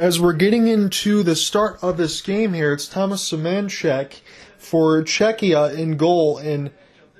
As we're getting into the start of this game here, it's Thomas Semenchek for Czechia in goal and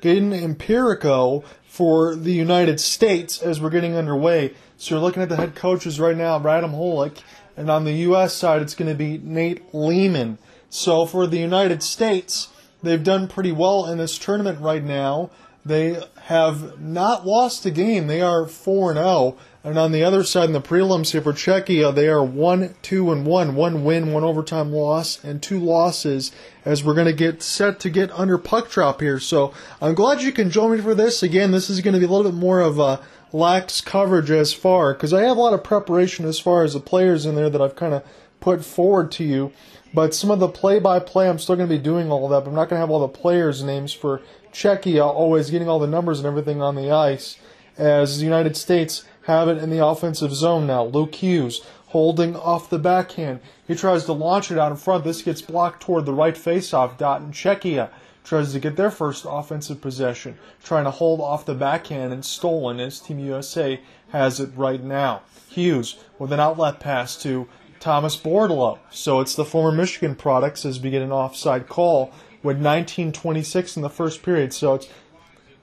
Kaidon Mbereko for the United States as we're getting underway. So you're looking at the head coaches right now, Radim Holik, and on the U.S. side, it's going to be Nate Leaman. So for the United States, they've done pretty well in this tournament right now. They have not lost a game. They are 4 0. And on the other side, in the prelims here for Czechia, they are 1 2 and 1. One win, one overtime loss, and two losses as we're going to get set to get under puck drop here. So I'm glad you can join me for this. Again, this is going to be a little bit more of a lax coverage as far because I have a lot of preparation as far as the players in there that I've kind of put forward to you. But some of the play by play, I'm still going to be doing all of that. But I'm not going to have all the players' names for Czechia, always getting all the numbers and everything on the ice, as the United States have it in the offensive zone now. Luke Hughes holding off the backhand. He tries to launch it out in front. This gets blocked toward the right faceoff dot, and Czechia tries to get their first offensive possession, trying to hold off the backhand and stolen as Team USA has it right now. Hughes with an outlet pass to Thomas Bordeleau. So it's the former Michigan products as we get an offside call with 19:26 in the first period. So it's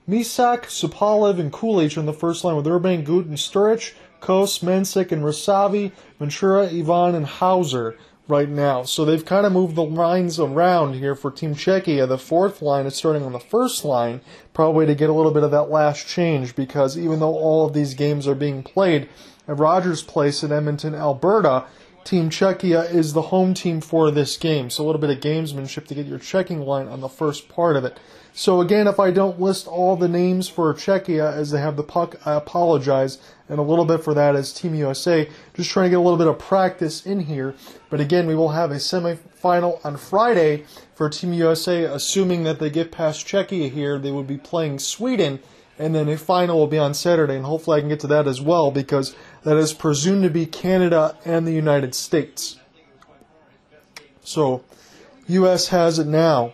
Mysak, Supalev, and Kulich on the first line with Urban, Gut, and Sturridge, Kos, Mensik, and Rasavi, Ventura, Ivan, and Hauser right now. So they've kind of moved the lines around here for Team Czechia. The fourth line is starting on the first line, probably to get a little bit of that last change because even though all of these games are being played at Rogers Place in Edmonton, Alberta, Team Czechia is the home team for this game. So a little bit of gamesmanship to get your checking line on the first part of it. So again, if I don't list all the names for Czechia as they have the puck, I apologize. And a little bit for that as Team USA. Just trying to get a little bit of practice in here. But again, we will have a semifinal on Friday for Team USA, assuming that they get past Czechia here. They would be playing Sweden and then a final will be on Saturday, and hopefully I can get to that as well because that is presumed to be Canada and the United States. So, U.S. has it now,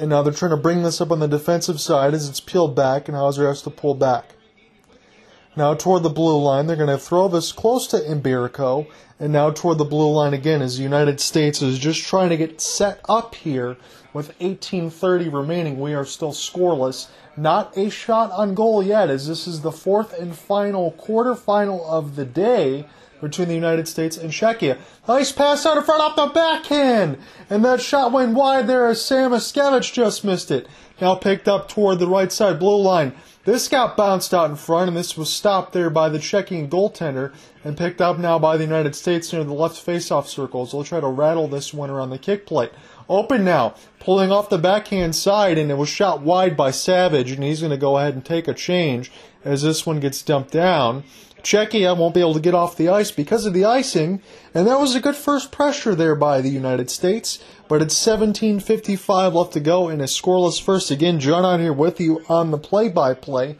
and now they're trying to bring this up on the defensive side as it's peeled back, and Hauser has to pull back. Now toward the blue line, they're going to throw this close to Mbereko, and now toward the blue line again as the United States is just trying to get set up here with 18:30 remaining. We are still scoreless. Not a shot on goal yet, as this is the fourth and final quarterfinal of the day between the United States and Czechia. Nice pass out in front off the backhand, and that shot went wide there as Samoskevich just missed it. Now picked up toward the right side blue line. This got bounced out in front, and this was stopped there by the Czechian goaltender and picked up now by the United States near the left face-off circles. They'll try to rattle this one around the kick plate. Open now, pulling off the backhand side, and it was shot wide by Savage, and he's going to go ahead and take a change as this one gets dumped down. Czechia won't be able to get off the ice because of the icing, and that was a good first pressure there by the United States. But it's 17:55 left to go in a scoreless first. Again, John out here with you on the play-by-play,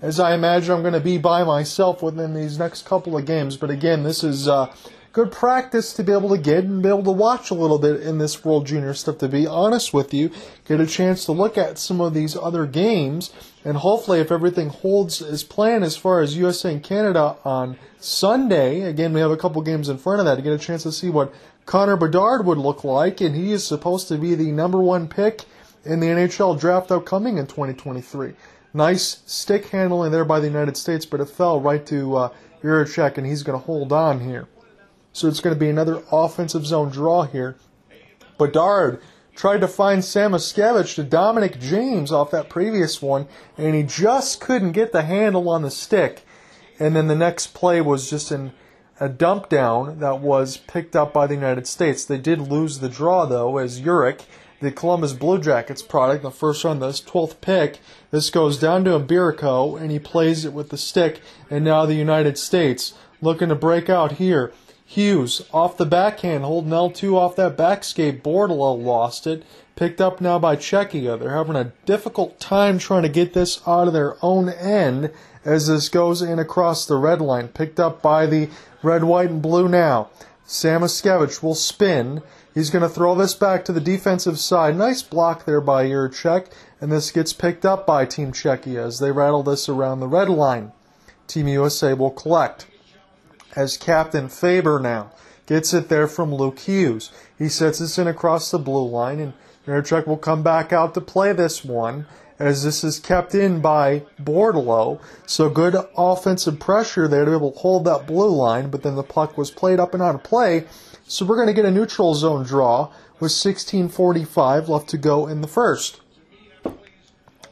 as I imagine I'm going to be by myself within these next couple of games. But again, this is uh, good practice to be able to get and be able to watch a little bit in this World Junior stuff. To be honest with you, get a chance to look at some of these other games, and hopefully, if everything holds as planned as far as USA and Canada on Sunday, again we have a couple games in front of that to get a chance to see what Connor Bedard would look like, and he is supposed to be the number one pick in the NHL draft upcoming in 2023. Nice stick handling there by the United States, but it fell right to uh, and he's going to hold on here. So it's going to be another offensive zone draw here. Bedard tried to find Samoskevich to Dominic James off that previous one, and he just couldn't get the handle on the stick. And then the next play was just an, a dump down that was picked up by the United States. They did lose the draw, though, as Uric, the Columbus Blue Jackets product, the first round, this 12th pick, this goes down to Mbereko, and he plays it with the stick, and now the United States looking to break out here. Hughes off the backhand, holding L2 off that backskate. Bordeleau lost it. Picked up now by Czechia. Uh, they're having a difficult time trying to get this out of their own end as this goes in across the red line. Picked up by the red, white, and blue now. Samoskevich will spin. He's going to throw this back to the defensive side. Nice block there by Jiricek, and this gets picked up by Team Czechia as they rattle this around the red line. Team USA will collect as Captain Faber now. gets it there from Luke Hughes. He sets this in across the blue line, and Mirachek will come back out to play this one as this is kept in by Bordeleau. So good offensive pressure there to be able to hold that blue line, but then the puck was played up and out of play. So we're going to get a neutral zone draw with 16:45 left to go in the first.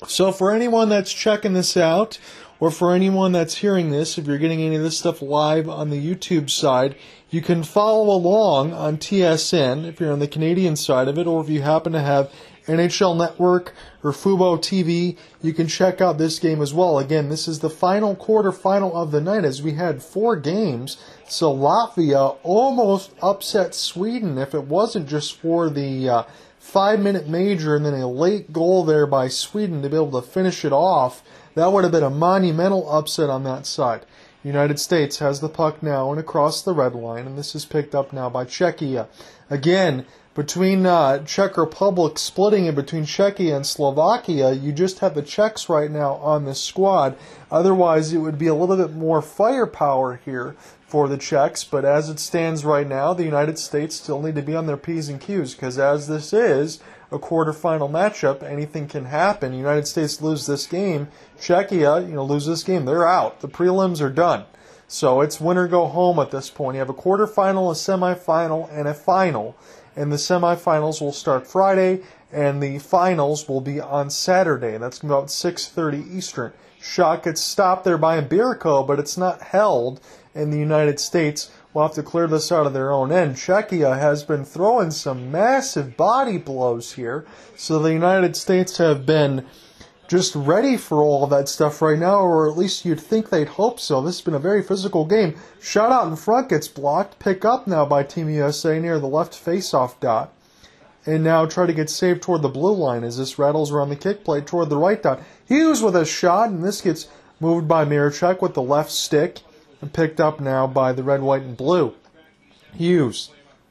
So for anyone that's checking this out, or for anyone that's hearing this, if you're getting any of this stuff live on the YouTube side, you can follow along on TSN if you're on the Canadian side of it, or if you happen to have NHL Network or Fubo TV, you can check out this game as well. Again, this is the final quarterfinal of the night as we had four games. So Latvia almost upset Sweden if it wasn't just for the uh, five minute major and then a late goal there by Sweden to be able to finish it off. That would have been a monumental upset on that side. United States has the puck now and across the red line, and this is picked up now by Czechia. Again, between uh, Czech Republic splitting it between Czechia and Slovakia, you just have the Czechs right now on this squad. Otherwise, it would be a little bit more firepower here for the Czechs. But as it stands right now, the United States still need to be on their P's and Q's because as this is a quarterfinal matchup, anything can happen. United States lose this game, Czechia, you know, lose this game, they're out. The prelims are done. So it's win or go home at this point. You have a quarterfinal, a semifinal, and a final and the semifinals will start Friday, and the finals will be on Saturday. That's about 6:30 Eastern. Shot gets stopped there by Mbereko, but it's not held in the United States. We'll have to clear this out of their own end. Czechia has been throwing some massive body blows here, so the United States have been just ready for all that stuff right now, or at least you'd think they'd hope so. This has been a very physical game. Shot out in front gets blocked. Pick up now by Team USA near the left face-off dot. And now try to get saved toward the blue line as this rattles around the kick plate toward the right dot. Hughes with a shot, and this gets moved by Mirachek with the left stick and picked up now by the red, white, and blue. Hughes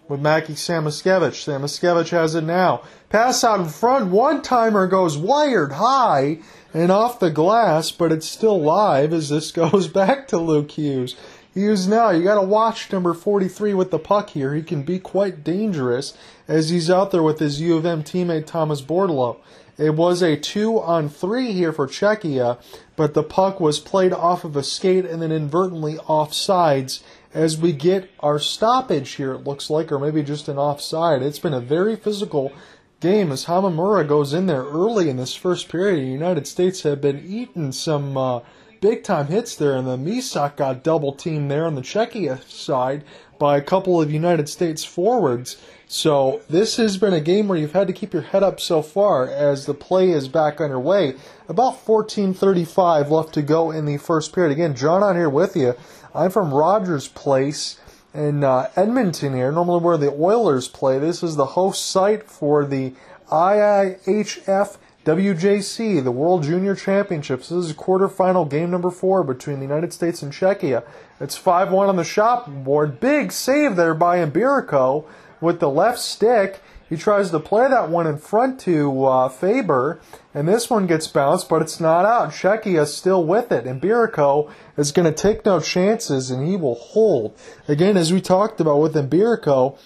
with Mackie Samoskevich. Samoskevich has it now. Pass out in front. One timer goes wired high and off the glass, but it's still live as this goes back to Luke Hughes. Hughes now, you got to watch number 43 with the puck here. He can be quite dangerous as he's out there with his U of M teammate Thomas Bordeleau. It was a two on three here for Czechia, but the puck was played off of a skate and then inadvertently off sides as we get our stoppage here, it looks like, or maybe just an offside. It's been a very physical game as Hamamura goes in there early in this first period. The United States have been eating some uh, big time hits there, and the Mysak got double teamed there on the Czechia side by a couple of United States forwards. So this has been a game where you've had to keep your head up so far as the play is back underway. About 14:35 left to go in the first period. Again, John on here with you. I'm from Rogers Place in uh, Edmonton here, normally where the Oilers play. This is the host site for the IIHF WJC, the World Junior Championships. This is quarterfinal game number four between the United States and Czechia. It's 5 1 on the shop board. Big save there by Mbereko with the left stick. He tries to play that one in front to uh, Faber, and this one gets bounced, but it's not out. Czechia is still with it, and Mbereko is going to take no chances, and he will hold. Again, as we talked about with Mbereko,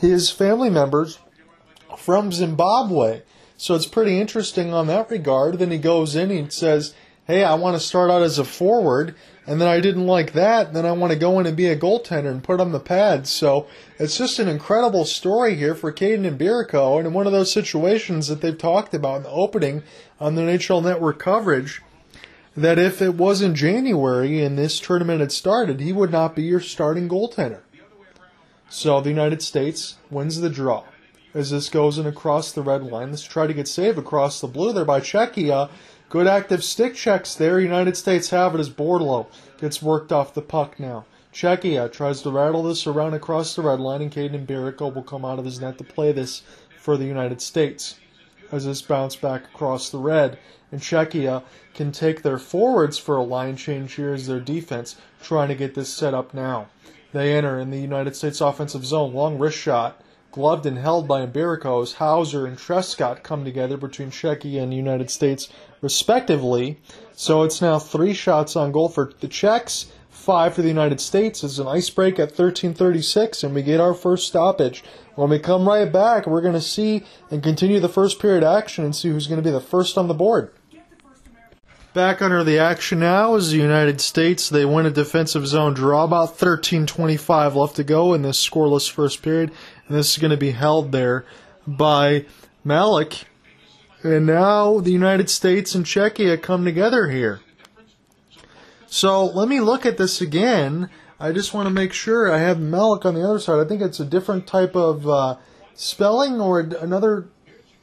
his family members from Zimbabwe. So it's pretty interesting on that regard. Then he goes in and says, Hey, I want to start out as a forward and then I didn't like that, then I want to go in and be a goaltender and put on the pads. So it's just an incredible story here for Mbereko, and in one of those situations that they've talked about in the opening on the NHL Network coverage, that if it wasn't January and this tournament had started, he would not be your starting goaltender. So the United States wins the draw. As this goes in across the red line, let's try to get saved across the blue there by Czechia Good active stick checks there. United States have it as Bordeleau gets worked off the puck now. Czechia tries to rattle this around across the red line, and Kaidon Mbereko will come out of his net to play this for the United States. As this bounce back across the red, and Czechia can take their forwards for a line change here as their defense, trying to get this set up now. They enter in the United States offensive zone. Long wrist shot gloved and held by Mbereko Hauser and Truscott come together between Czechia and the United States, respectively. So it's now three shots on goal for the Czechs, 5 for the United States. It's an ice break at 13:36, and we get our first stoppage. When we come right back, we're going to see and continue the first period action and see who's going to be the first on the board. Back under the action now is the United States. They win a defensive zone draw. About 13:25 left to go in this scoreless first period, and this is going to be held there by Malik. And now the United States and Czechia come together here. So let me look at this again. I just want to make sure I have Malik on the other side. I think it's a different type of uh, spelling or another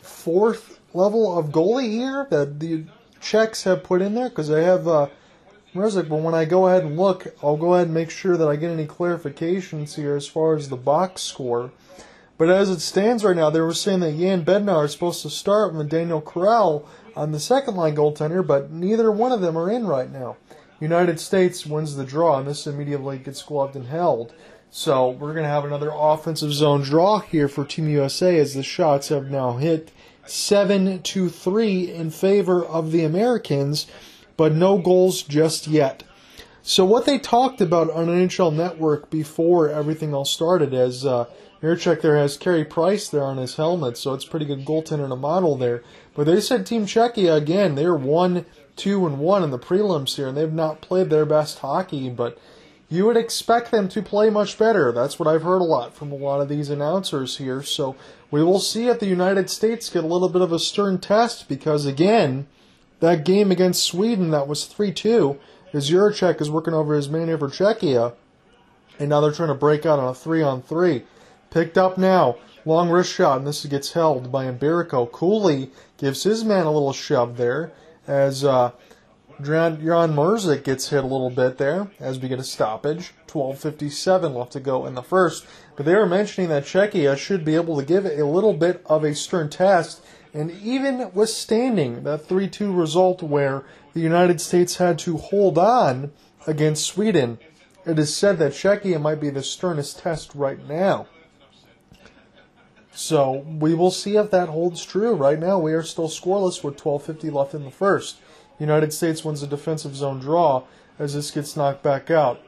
fourth level of goalie here that the Czechs have put in there because they have uh. But when I go ahead and look, I'll go ahead and make sure that I get any clarifications here as far as the box score. But as it stands right now, they were saying that Jan Bednar is supposed to start with Daniel Carell on the second line goaltender, but neither one of them are in right now. United States wins the draw, and this immediately gets gloved and held. So we're going to have another offensive zone draw here for Team USA as the shots have now hit 7 to 3 in favor of the Americans, but no goals just yet. So what they talked about on NHL Network before everything all started, as uh, Mirchek there has Carey Price there on his helmet, so it's pretty good goaltender a model there. But they said Team Czechia again, they're one, two, and one in the prelims here, and they've not played their best hockey, but you would expect them to play much better. That's what I've heard a lot from a lot of these announcers here. So we will see if the United States get a little bit of a stern test because again, that game against Sweden that was 3-2, as Jiricek is working over his man for Czechia, and now they're trying to break out on a 3-on-3. Picked up now. Long wrist shot, and this gets held by Mbereko. Cooley gives his man a little shove there as uh, Jan Mrzik gets hit a little bit there as we get a stoppage. 12.57 left to go in the first. But they were mentioning that Czechia should be able to give a little bit of a stern test and even withstanding that 3 2 result where the United States had to hold on against Sweden. It is said that Czechia might be the sternest test right now. So we will see if that holds true. Right now, we are still scoreless with 12:50 left in the first. United States wins a defensive zone draw as this gets knocked back out.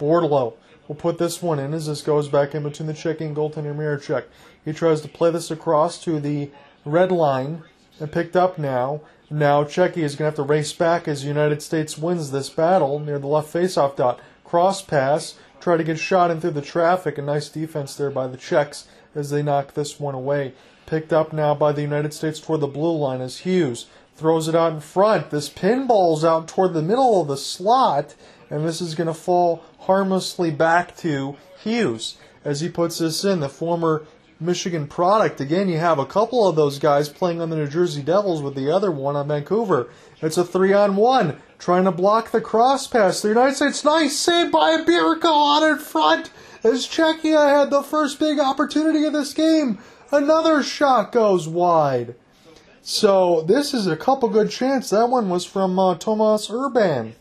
Bordeleau will put this one in as this goes back in between the checking goaltender Miracek. He tries to play this across to the red line and picked up now. Now Czechia is going to have to race back as United States wins this battle near the left faceoff dot. Cross pass, try to get shot in through the traffic. A nice defense there by the Czechs as they knock this one away. Picked up now by the United States toward the blue line as Hughes throws it out in front. This pinball's out toward the middle of the slot, and this is going to fall harmlessly back to Hughes as he puts this in. The former Michigan product. Again, you have a couple of those guys playing on the New Jersey Devils with the other one on Vancouver. It's a three on one, trying to block the cross pass. The United States, nice save by Mbereko on in front as Czechia had the first big opportunity of this game. Another shot goes wide. So this is a couple good chance. That one was from uh, Tomas Urban.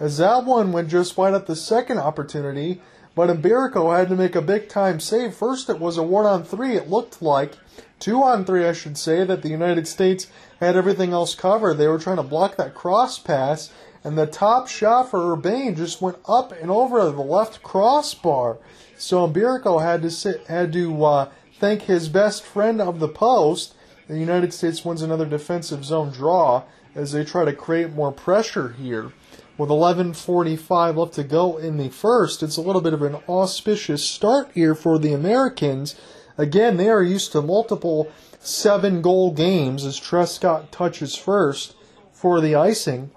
As that one went just wide at the second opportunity, but Mbereko had to make a big time save. First, it was a one on three. It looked like two on three, I should say, that the United States had everything else covered. They were trying to block that cross pass, and the top shot for Urban just went up and over the left crossbar. So Mbereko had to sit, had to uh, thank his best friend of the post. The United States wins another defensive zone draw as they try to create more pressure here. With 11:45 left to go in the first, it's a little bit of an auspicious start here for the Americans. Again, they are used to multiple seven-goal games as Truscott touches first for the icing.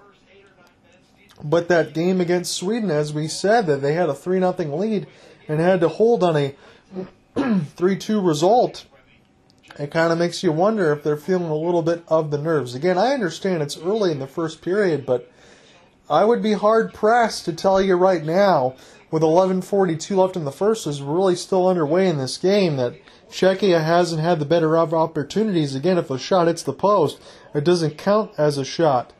But that game against Sweden, as we said, that they had a 3 0 lead and had to hold on a 3 2 result, it kind of makes you wonder if they're feeling a little bit of the nerves. Again, I understand it's early in the first period, but I would be hard pressed to tell you right now, with 11:42 left in the first, is really still underway in this game that Czechia hasn't had the better of opportunities. Again, if a shot hits the post, it doesn't count as a shot.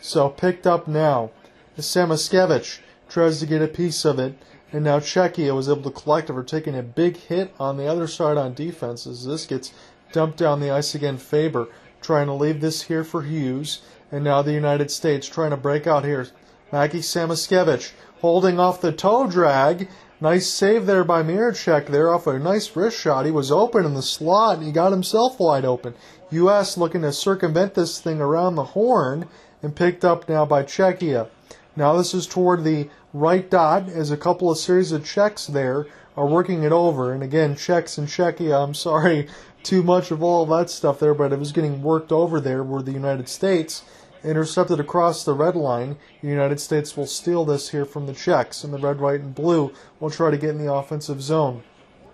So picked up now. Samoskevich tries to get a piece of it. And now Czechia was able to collect after taking a big hit on the other side on defense as this gets dumped down the ice again. Faber trying to leave this here for Hughes. And now the United States trying to break out here. Mackie Samoskevich holding off the toe drag. Nice save there by Miracek there off a nice wrist shot. He was open in the slot and he got himself wide open. U.S. looking to circumvent this thing around the horn and picked up now by Czechia. Now this is toward the right dot as a couple of series of checks there are working it over. And again, checks and Czechia, I'm sorry, too much of all that stuff there, but it was getting worked over there where the United States. Intercepted across the red line. The United States will steal this here from the Czechs, and the red, white, and blue will try to get in the offensive zone.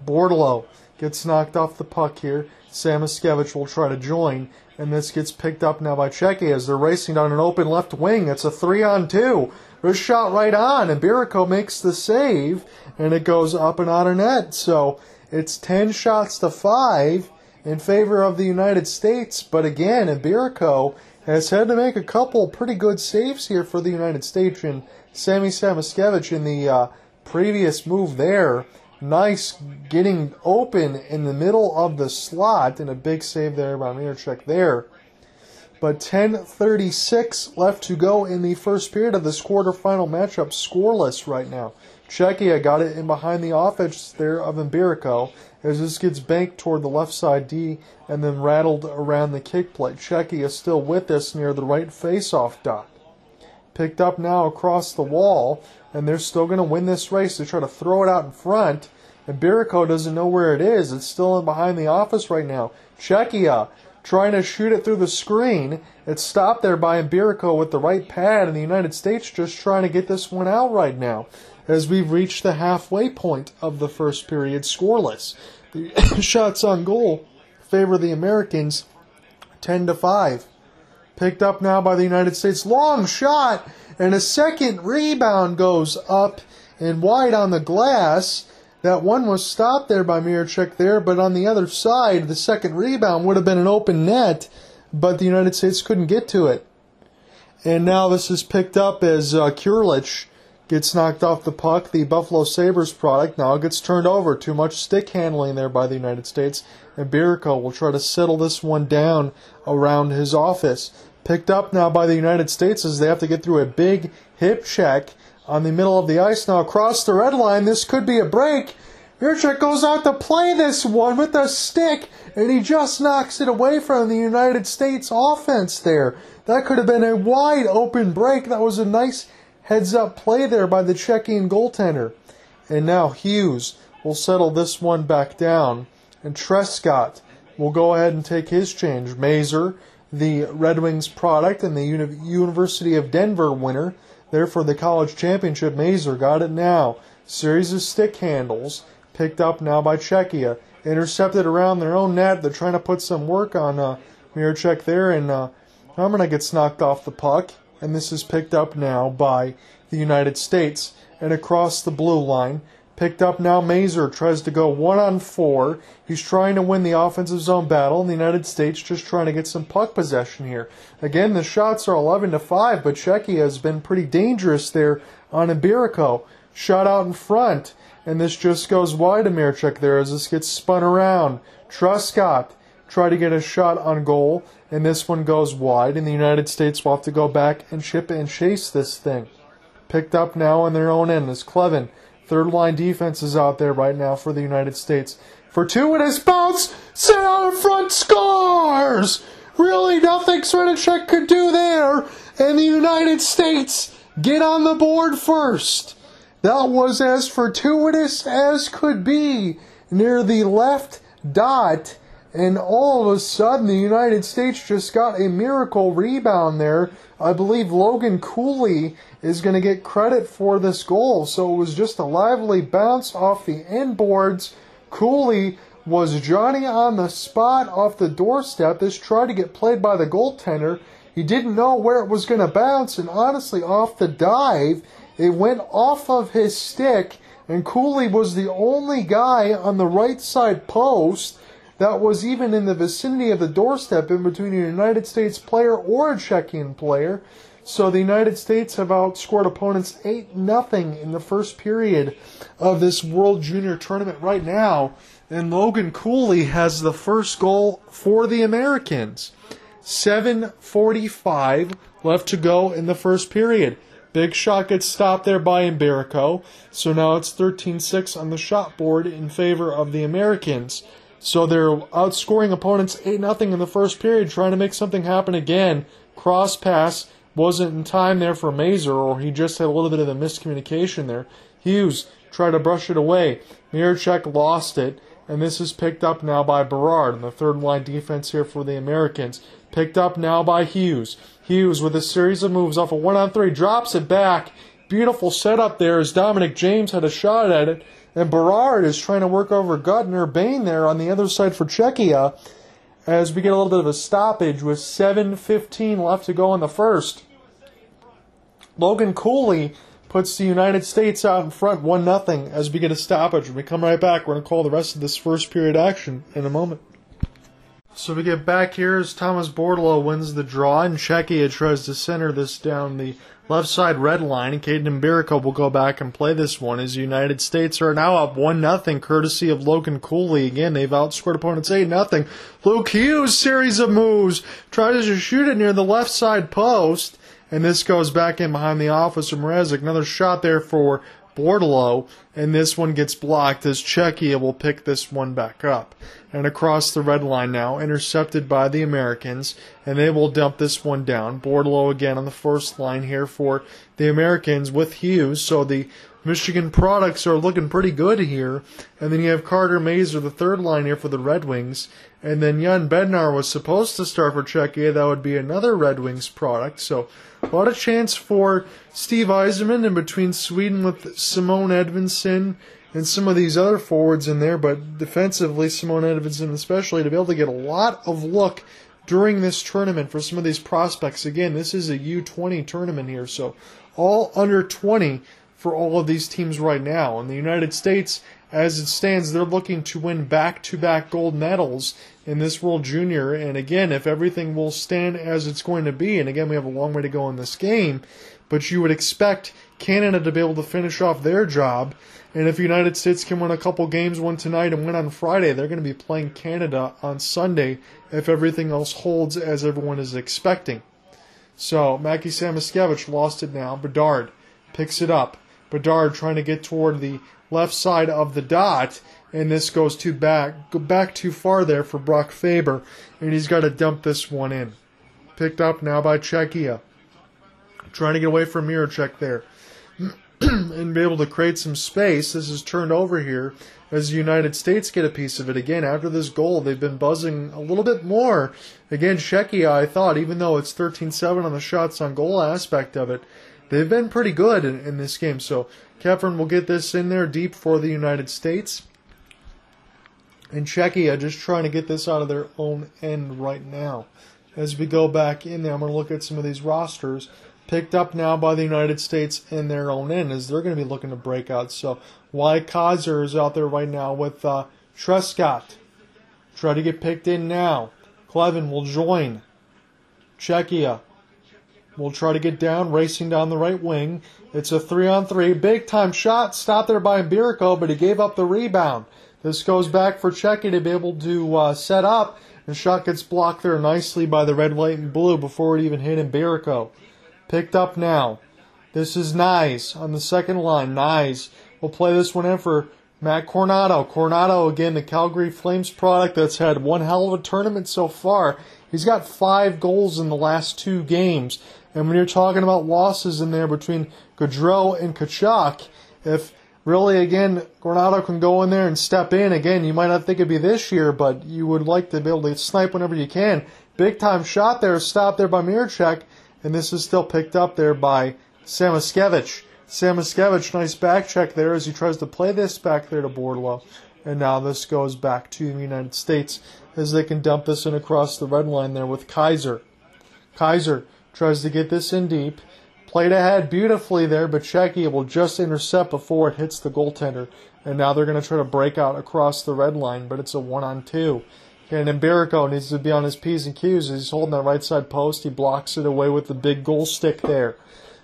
Bordeleau gets knocked off the puck here. Samoskevich will try to join, and this gets picked up now by Czechia as they're racing down an open left wing. It's a three on two. Wrist shot right on, and Mbereko makes the save, and it goes up and out of net. So it's 10 shots to 5 in favor of the United States. But again, Mbereko has had to make a couple pretty good saves here for the United States. And Sammy Samoskevich in the uh, previous move there, nice getting open in the middle of the slot, and a big save there by Miracek there. But 10:36 left to go in the first period of this quarterfinal matchup, scoreless right now. Czechia got it in behind the offense there of Mbereko as this gets banked toward the left side D and then rattled around the kick plate. Czechia still with us near the right face-off dot. Picked up now across the wall, and they're still going to win this race. They try to throw it out in front, and Mbereko doesn't know where it is. It's still in behind the office right now. Czechia trying to shoot it through the screen. It's stopped there by Mbereko with the right pad, and the United States just trying to get this one out right now as we've reached the halfway point of the first period scoreless. The shots on goal favor the Americans 10 to 5. Picked up now by the United States. Long shot, and a second rebound goes up and wide on the glass. That one was stopped there by Miracek there, but on the other side, the second rebound would have been an open net, but the United States couldn't get to it. And now this is picked up as uh, Kulich gets knocked off the puck. The Buffalo Sabres product now gets turned over. Too much stick handling there by the United States. And Mbereko will try to settle this one down around his office. Picked up now by the United States as they have to get through a big hip check on the middle of the ice now across the red line. This could be a break. Miracek goes out to play this one with a stick, and he just knocks it away from the United States offense there. That could have been a wide open break. That was a nice Heads up play there by the Czechian goaltender. And now Hughes will settle this one back down. And Truscott will go ahead and take his change. Mazur, the Red Wings product and the Uni- University of Denver winner, there for the college championship. Mazur got it now. Series of stick handles picked up now by Czechia. Intercepted around their own net. They're trying to put some work on uh, Miracek there, and uh, Harmona gets knocked off the puck and this is picked up now by the United States. And across the blue line, picked up now Mazur tries to go one on four. He's trying to win the offensive zone battle, and the United States just trying to get some puck possession here. Again, the shots are 11 to 5, but Czechia has been pretty dangerous there on Mbereko. Shot out in front, and this just goes wide of Miracek there as this gets spun around. Truscott try to get a shot on goal, and this one goes wide, and the United States will have to go back and chip and chase this thing. Picked up now on their own end is Kleven. Third line defense is out there right now for the United States. Fortuitous bounce, set out in front, scores! Really, nothing Sredicek could do there, and the United States get on the board first. That was as fortuitous as could be near the left dot and all of a sudden the United States just got a miracle rebound there. I believe Logan Cooley is going to get credit for this goal. So it was just a lively bounce off the inboards. Cooley was Johnny on the spot off the doorstep. This tried to get played by the goaltender. He didn't know where it was going to bounce, and honestly, off the dive, it went off of his stick, and Cooley was the only guy on the right side post that was even in the vicinity of the doorstep in between a United States player or a Czechian player. So the United States have outscored opponents 8 nothing in the first period of this World Junior Tournament right now. And Logan Cooley has the first goal for the Americans. 7:45 left to go in the first period. Big shot gets stopped there by Mbereko. So now it's 13 6 on the shot board in favor of the Americans. So they're outscoring opponents 8 0 in the first period, trying to make something happen again. Cross pass wasn't in time there for Mazur, or he just had a little bit of a miscommunication there. Hughes tried to brush it away. Miracek lost it, and this is picked up now by Berard in the third line defense here for the Americans. Picked up now by Hughes. Hughes with a series of moves off a one on three, drops it back. Beautiful setup there as Dominic James had a shot at it. And Berard is trying to work over Gutner Bain there on the other side for Czechia as we get a little bit of a stoppage with 7.15 left to go in the first. Logan Cooley puts the United States out in front 1 0 as we get a stoppage. When we come right back, we're going to call the rest of this first period action in a moment. So we get back here as Thomas Bordeleau wins the draw, and Czechia tries to center this down the left side red line. And Kaidon Mbereko will go back and play this one as the United States are now up 1 0, courtesy of Logan Cooley. Again, they've outscored opponents 8 0. Luke Hughes, series of moves, tries to shoot it near the left side post. And this goes back in behind the office officer Mrazek. Another shot there for Bordeleau, and this one gets blocked as Czechia will pick this one back up. And across the red line now, intercepted by the Americans, and they will dump this one down. Bordeleau again on the first line here for the Americans with Hughes, so the Michigan products are looking pretty good here. And then you have Carter Mazur, the third line here for the Red Wings. And then Jan Bednar was supposed to start for Czechia. That would be another Red Wings product. So a lot of chance for Steve Yzerman in between Sweden with Simon Edvinsson and some of these other forwards in there. But defensively, Simon Edvinsson especially, to be able to get a lot of look during this tournament for some of these prospects. Again, this is a U20 tournament here. So all under 20 for all of these teams right now. In the United States, as it stands, they're looking to win back to back gold medals in this World Junior. And again, if everything will stand as it's going to be, and again, we have a long way to go in this game, but you would expect Canada to be able to finish off their job. And if United States can win a couple games, one tonight and win on Friday, they're going to be playing Canada on Sunday if everything else holds as everyone is expecting. So, Mackie Samoskevich lost it now. Bedard picks it up. Bedard trying to get toward the left side of the dot, and this goes too back, go back too far there for Brock Faber, and he's got to dump this one in. Picked up now by Czechia. Trying to get away from Miracek there. and be able to create some space. This is turned over here as the United States get a piece of it. Again, after this goal, they've been buzzing a little bit more. Again, Czechia, I thought, even though it's 13 7 on the shots on goal aspect of it, they've been pretty good in, in this game. So Kevin will get this in there deep for the United States. And Czechia uh, just trying to get this out of their own end right now. As we go back in there, I'm going to look at some of these rosters picked up now by the United States in their own end as they're going to be looking to break out. So Wyatt Kaiser is out there right now with uh, Truscott. Try to get picked in now. Kleven will join. Czechia will try to get down, racing down the right wing. It's a three on three. Big time shot. Stopped there by Mbereko, but he gave up the rebound. This goes back for Czechia to be able to uh, set up. And shot gets blocked there nicely by the red, white, and blue before it even hit Mbereko. Picked up now. This is Knies on the second line. Knies will play this one in for Matt Coronato. Coronato, again, the Calgary Flames product that's had one hell of a tournament so far. He's got five goals in the last two games. And when you're talking about losses in there between Gaudreau and Tkachuk, if really, again, Coronato can go in there and step in, again, you might not think it'd be this year, but you would like to be able to snipe whenever you can. Big time shot there, stopped there by Miracek, and this is still picked up there by Samoskevich. Samoskevich, nice back check there as he tries to play this back there to Bordeleau. And now this goes back to the United States as they can dump this in across the red line there with Kaiser. Kaiser tries to get this in deep. Played ahead beautifully there, but Czechia will just intercept before it hits the goaltender. And now they're going to try to break out across the red line, but it's a one on two. And Mbereko needs to be on his P's and Q's he's holding that right side post. He blocks it away with the big goal stick there.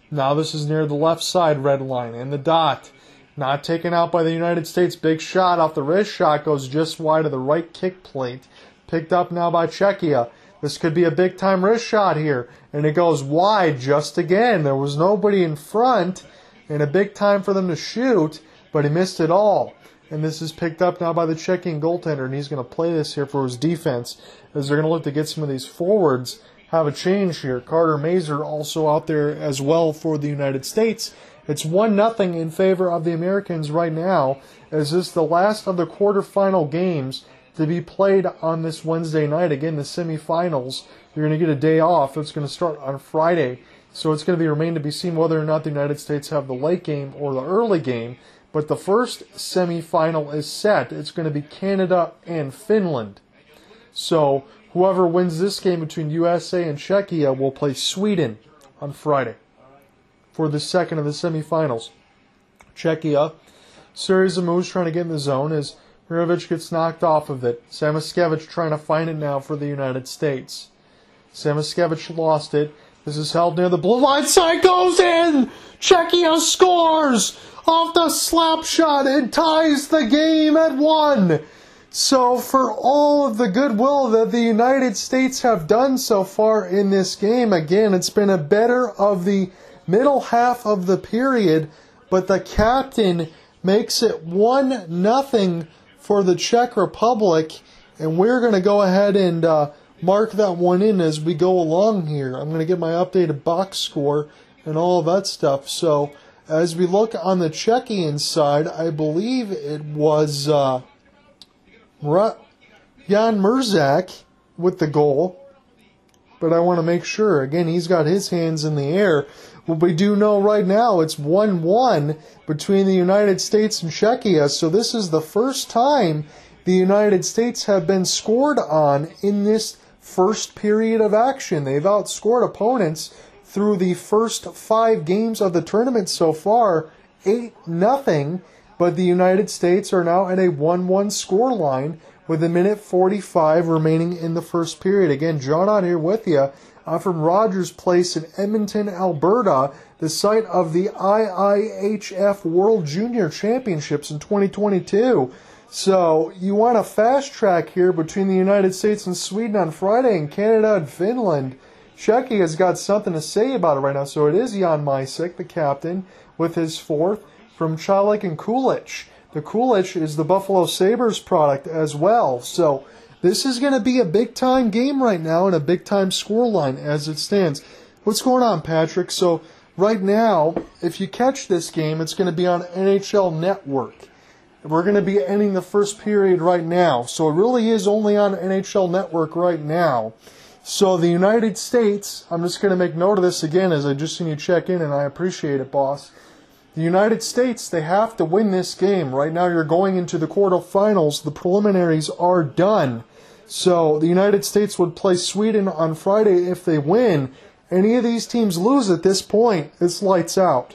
Now this is near the left side red line and the dot. Not taken out by the United States. Big shot off the wrist shot goes just wide of the right kick plate. Picked up now by Czechia. This could be a big time wrist shot here. And it goes wide just again. There was nobody in front and a big time for them to shoot, but he missed it all. And this is picked up now by the checking goaltender, and he's going to play this here for his defense as they're going to look to get some of these forwards have a change here. Carter Mazur also out there as well for the United States. It's one nothing in favor of the Americans right now, as this is the last of the quarterfinal games to be played on this Wednesday night. Again, the semifinals. You're going to get a day off. It's going to start on Friday. So it's going to be remain to be seen whether or not the United States have the late game or the early game. But the first semifinal is set. It's going to be Canada and Finland. So whoever wins this game between USA and Czechia will play Sweden on Friday for the second of the semifinals. Czechia, series of moves trying to get in the zone as Mirovic gets knocked off of it. Samoskevich trying to find it now for the United States. Samoskevich lost it. This is held near the blue line. Side goes in. Czechia scores off the slap shot and ties the game at one. So, for all of the goodwill that the United States have done so far in this game, again, it's been a better of the middle half of the period, but the captain makes it one nothing for the Czech Republic, and we're going to go ahead and uh, mark that one in as we go along here. I'm going to get my updated box score and all of that stuff. So as we look on the Czechian side, I believe it was uh, Jan Mysak with the goal. But I want to make sure. Again, he's got his hands in the air. What we do know right now, it's 1 1 between the United States and Czechia. So this is the first time the United States have been scored on in this first period of action. They've outscored opponents through the first five games of the tournament so far, 8 nothing. But the United States are now at a 1 1 score line with a minute 45 remaining in the first period. Again, John out here with you uh, from Rogers Place in Edmonton, Alberta, the site of the IIHF World Junior Championships in 2022. So you want a fast track here between the United States and Sweden on Friday and Canada and Finland. Czechia has got something to say about it right now. So it is Jan Mysak, the captain, with his fourth from Chalik and Kulich. The Kulich is the Buffalo Sabres product as well. So this is going to be a big time game right now and a big time score line as it stands. What's going on, Patrick? So right now, if you catch this game, it's going to be on NHL Network. We're going to be ending the first period right now. So it really is only on NHL Network right now. So the United States, I'm just going to make note of this again as I just seen you check in, and I appreciate it, boss. The United States, they have to win this game. Right now, you're going into the quarterfinals. The preliminaries are done. So the United States would play Sweden on Friday if they win. Any of these teams lose at this point, it's lights out.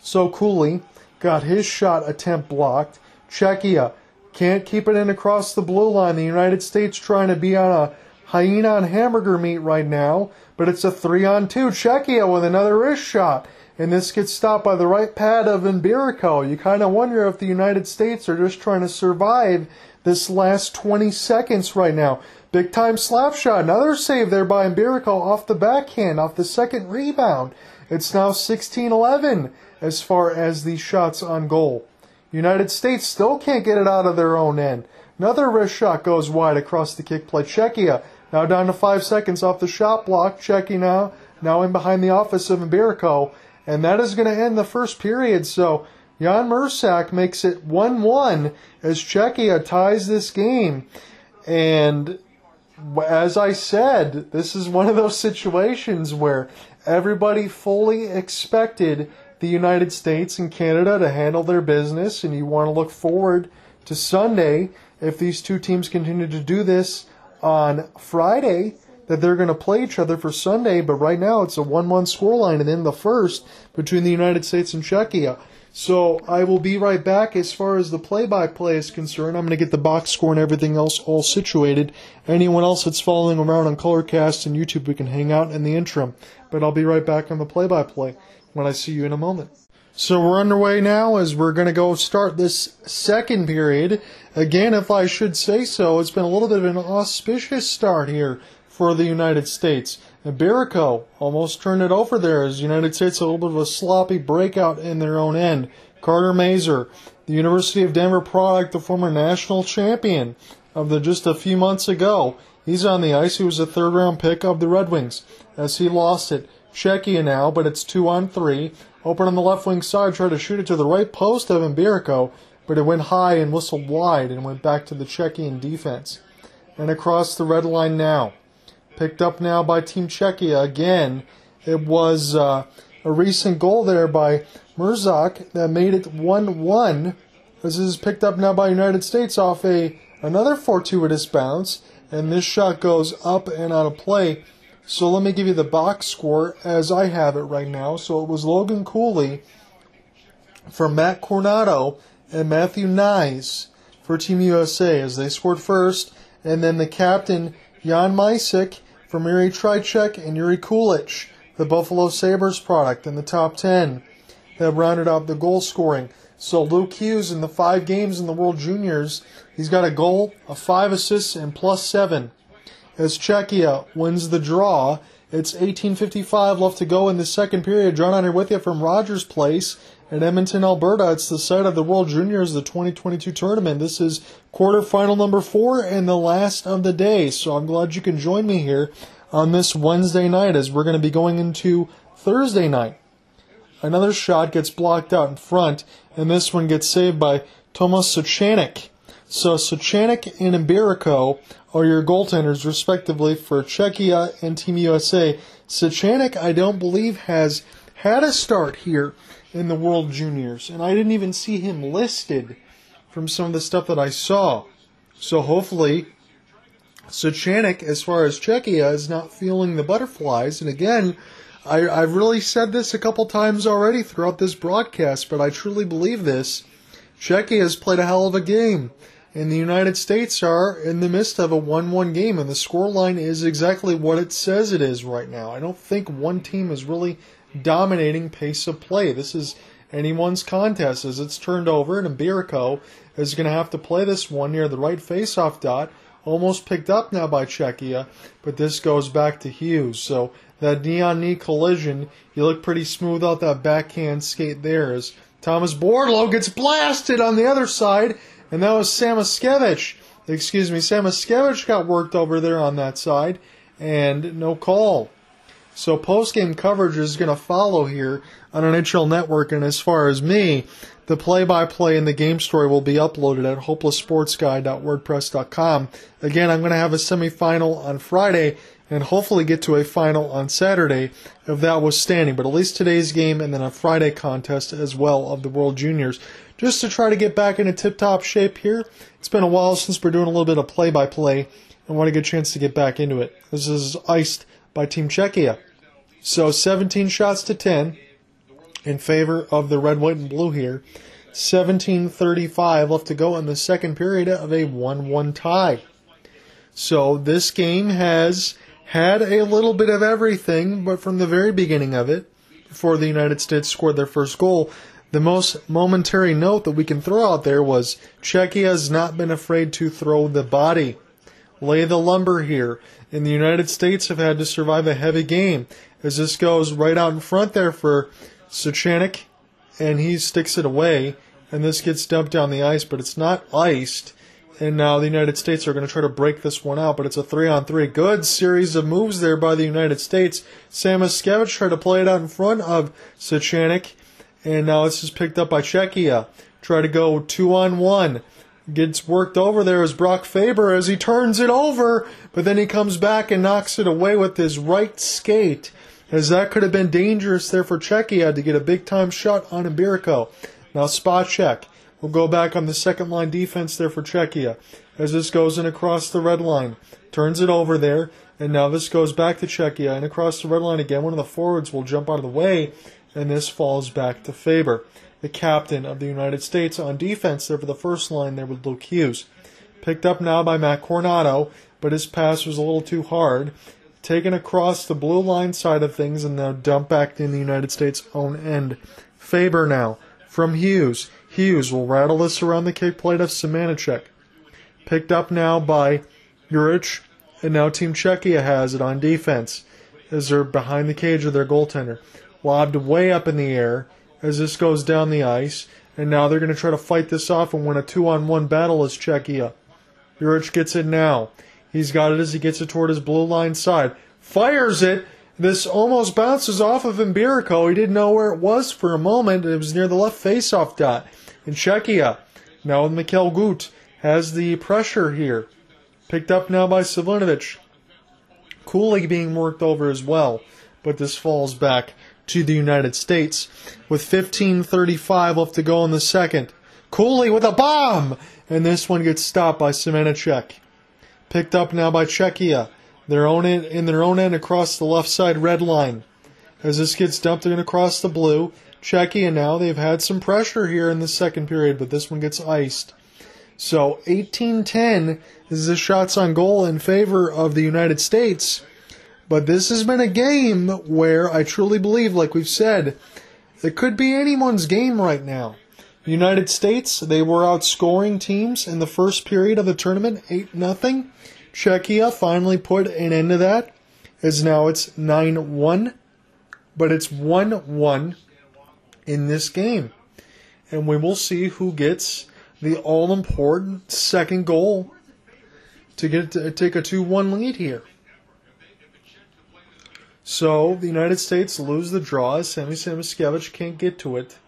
So Cooley got his shot attempt blocked. Czechia can't keep it in across the blue line. The United States trying to be on a hyena on hamburger meat right now, but it's a three on two. Czechia with another wrist shot. And this gets stopped by the right pad of Mbereko. You kind of wonder if the United States are just trying to survive this last 20 seconds right now. Big time slap shot. Another save there by Mbereko off the backhand, off the second rebound. It's now 16 11 as far as the shots on goal. United States still can't get it out of their own end. Another wrist shot goes wide across the kick play. Czechia now down to five seconds off the shot block. Czechia now, now in behind the office of Mbereko. And that is going to end the first period. So Jan Mysak makes it 1 1 as Czechia ties this game. And as I said, this is one of those situations where everybody fully expected the United States and Canada to handle their business, and you want to look forward to Sunday if these two teams continue to do this on Friday. That they're going to play each other for Sunday, but right now it's a 1 1 scoreline and in the first between the United States and Czechia. So I will be right back as far as the play by play is concerned. I'm going to get the box score and everything else all situated. Anyone else that's following around on Colorcast and YouTube, we can hang out in the interim. But I'll be right back on the play by play when I see you in a moment. So we're underway now as we're going to go start this second period. Again, if I should say so, it's been a little bit of an auspicious start here for the United States. And Mbereko almost turned it over there as the United States a little bit of a sloppy breakout in their own end. Carter Mazur, the University of Denver product, the former national champion of the just a few months ago. He's on the ice. He was a third round pick of the Red Wings as he lost it. Czechia now, but it's two on three. Open on the left wing side, tried to shoot it to the right post of Mbereko, but it went high and whistled wide and went back to the Czechian defense. And across the red line now. Picked up now by Team Czechia again. It was uh, a recent goal there by Murzak that made it 1 1. This is picked up now by United States off a another fortuitous bounce, and this shot goes up and out of play. So let me give you the box score as I have it right now. So it was Logan Cooley for Matt Coronato and Matthew Knies for Team USA as they scored first, and then the captain Jan Mysak for Yuri Tricek and Yuri Kulich, the Buffalo Sabres product in the top 10 have rounded out the goal scoring. So Luke Hughes in the five games in the World Juniors, he's got a goal, a five assists, and plus seven as Czechia wins the draw. It's 18:55 left to go in the second period. John Hunter with you from Rogers Place in Edmonton, Alberta. It's the site of the World Juniors, the 2022 tournament. This is quarterfinal number four and the last of the day. So I'm glad you can join me here on this Wednesday night as we're going to be going into Thursday night. Another shot gets blocked out in front, and this one gets saved by Tomas Suchanek. So Suchanek and Mbereko are your goaltenders, respectively, for Czechia and Team USA. Suchanek, I don't believe, has had a start here in the World Juniors, and I didn't even see him listed from some of the stuff that I saw. So hopefully, Suchanek, as far as Czechia, is not feeling the butterflies. And again, I, I've really said this a couple times already throughout this broadcast, but I truly believe this. Czechia has played a hell of a game and the United States are in the midst of a 1 1 game, and the scoreline is exactly what it says it is right now. I don't think one team is really dominating pace of play. This is anyone's contest as it's turned over, and Mbereko is going to have to play this one near the right faceoff dot. Almost picked up now by Czechia, but this goes back to Hughes. So that knee on knee collision, you look pretty smooth out that backhand skate there as Thomas Bordeleau gets blasted on the other side and that was Samoskevich. Excuse me, Samoskevich got worked over there on that side, and no call. So post game coverage is going to follow here on an NHL Network, and as far as me, the play-by-play and the game story will be uploaded at hopelesssportsguy.wordpress.com. Again, I'm going to have a semifinal on Friday and hopefully get to a final on Saturday if that was standing. But at least today's game and then a Friday contest as well of the World Juniors just to try to get back into tip top shape here. It's been a while since we're doing a little bit of play by play and want a good chance to get back into it. This is iced by Team Czechia. So 17 shots to 10 in favor of the red, white, and blue here. 17:35 left to go in the second period of a 1-1 tie. So this game has had a little bit of everything, but from the very beginning of it, before the United States scored their first goal, the most momentary note that we can throw out there was Czechia has not been afraid to throw the body, lay the lumber here. And the United States have had to survive a heavy game as this goes right out in front there for Suchanek, and he sticks it away, and this gets dumped down the ice, but it's not iced. And now the United States are going to try to break this one out, but it's a three on three. Good series of moves there by the United States. Sam Samoskevich tried to play it out in front of Suchanek and now this is picked up by Czechia. Try to go two on one. Gets worked over there as Brock Faber as he turns it over, but then he comes back and knocks it away with his right skate. As that could have been dangerous there for Czechia to get a big time shot on Mbereko. Now spot check. We'll go back on the second line defense there for Czechia. As this goes in across the red line. Turns it over there. And now this goes back to Czechia and across the red line again. One of the forwards will jump out of the way and this falls back to Faber, the captain of the United States on defense for the first line there with Luke Hughes. Picked up now by Matt Coronato, but his pass was a little too hard. Taken across the blue line side of things and now dumped back in the United States' own end. Faber now from Hughes. Hughes will rattle this around the kick plate of Semanachek. Picked up now by Juric, and now Team Czechia has it on defense as they're behind the cage of their goaltender. Lobbed way up in the air as this goes down the ice, and now they're going to try to fight this off and win a two on one battle as Czechia. Juric gets it now. He's got it as he gets it toward his blue line side. Fires it. This almost bounces off of Mbereko. He didn't know where it was for a moment. It was near the left faceoff dot. And Czechia, now with Mikhail Gut, has the pressure here. Picked up now by Savinovic. Cooley being worked over as well. But this falls back to the United States with 15.35 left to go in the second. Cooley with a bomb! And this one gets stopped by Semenachek. Picked up now by Czechia. Their own in their own end across the left side red line. As this gets dumped in across the blue, Czechia now they've had some pressure here in the second period, but this one gets iced. So 18-10 is the shots on goal in favor of the United States. But this has been a game where I truly believe, like we've said, it could be anyone's game right now. United States, they were outscoring teams in the first period of the tournament, 8 nothing. Czechia finally put an end to that, as now it's 9 1, but it's 1 1 in this game. And we will see who gets the all important second goal to get to take a 2 1 lead here. So the United States lose the draw. As Sammy Samoskevich can't get to it.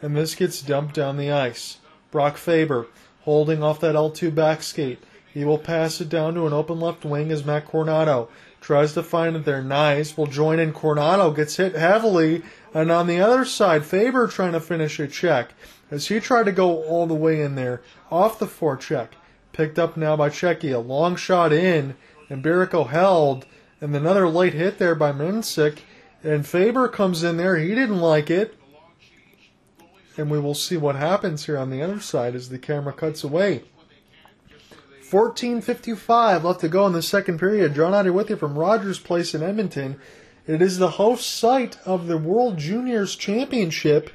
And this gets dumped down the ice. Brock Faber holding off that L2 back skate. He will pass it down to an open left wing as Matt Coronato tries to find it there. Nice will join in. Coronato gets hit heavily. And on the other side, Faber trying to finish a check as he tried to go all the way in there off the forecheck. Picked up now by Checky, a Long shot in. And Mbereko held and another late hit there by Mensik. And Faber comes in there. He didn't like it. And we will see what happens here on the other side as the camera cuts away. 14.55 left to go in the second period. John Otter with you from Rogers Place in Edmonton. It is the host site of the World Juniors Championship.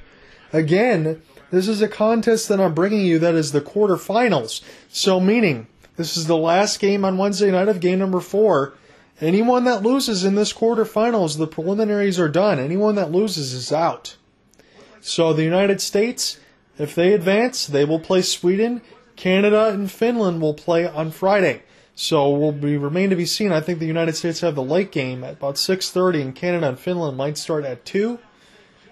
Again, this is a contest that I'm bringing you that is the quarterfinals. So, meaning, this is the last game on Wednesday night of game number four. Anyone that loses in this quarterfinals, the preliminaries are done. Anyone that loses is out. So the United States, if they advance, they will play Sweden. Canada and Finland will play on Friday. So will be remain to be seen. I think the United States have the late game at about 6:30, and Canada and Finland might start at two.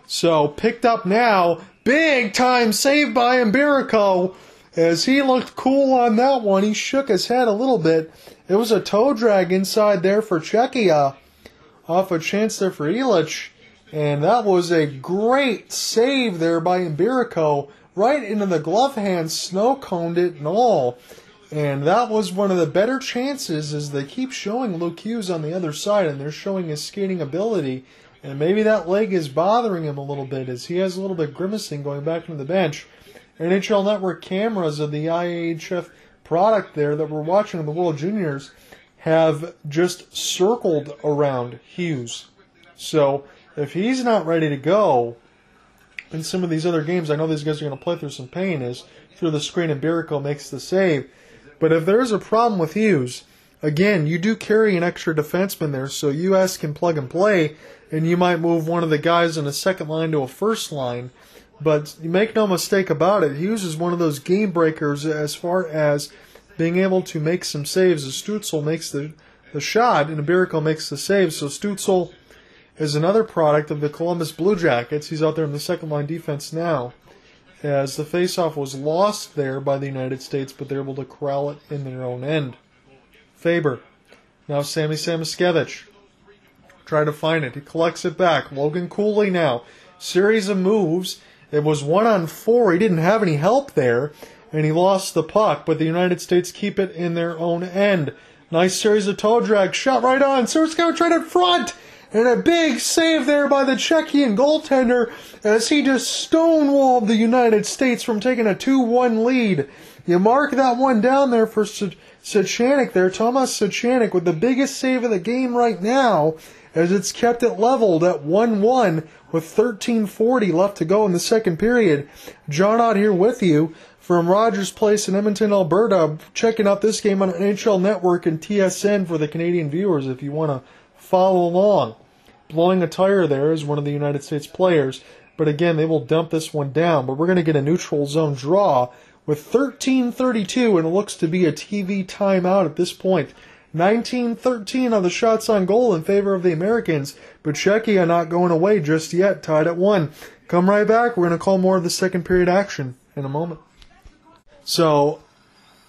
So picked up now, big time save by Mbereko as he looked cool on that one. He shook his head a little bit it was a toe drag inside there for Czechia off a chance there for Illich. And that was a great save there by Mbereko right into the glove hand, snow coned it and all. And that was one of the better chances as they keep showing Luke Hughes on the other side and they're showing his skating ability. And maybe that leg is bothering him a little bit as he has a little bit grimacing going back into the bench. NHL Network cameras of the IHF product there that we're watching in the World Juniors have just circled around Hughes. So if he's not ready to go in some of these other games, I know these guys are going to play through some pain as through the screen and Mbereko makes the save. But if there's a problem with Hughes, again, you do carry an extra defenseman there, so you US can plug and play, and you might move one of the guys in a second line to a first line but you make no mistake about it, Hughes is one of those game breakers as far as being able to make some saves. Svozil makes the, the shot and Mbereko makes the save. So Svozil is another product of the Columbus Blue Jackets. He's out there in the second line defense now. As the faceoff was lost there by the United States, but they're able to corral it in their own end. Faber. Now Sammy Samoskevich. Try to find it. He collects it back. Logan Cooley now. Series of moves it was one on four. He didn't have any help there, and he lost the puck, but the United States keep it in their own end. Nice series of toe drag, shot right on. Surskowitz right in front! And a big save there by the Czechian goaltender as he just stonewalled the United States from taking a 2 1 lead. You mark that one down there for Suchanek there. Thomas Suchanek with the biggest save of the game right now as it's kept it leveled at 1-1 with 13.40 left to go in the second period. John out here with you from Rogers Place in Edmonton, Alberta, checking out this game on NHL Network and TSN for the Canadian viewers if you want to follow along. Blowing a tire there is one of the United States players, but again, they will dump this one down. But we're going to get a neutral zone draw with 13:32, and it looks to be a TV timeout at this point. 19-13 on the shots on goal in favor of the Americans, but Czechia not going away just yet, tied at one. Come right back. We're going to call more of the second period action in a moment. So,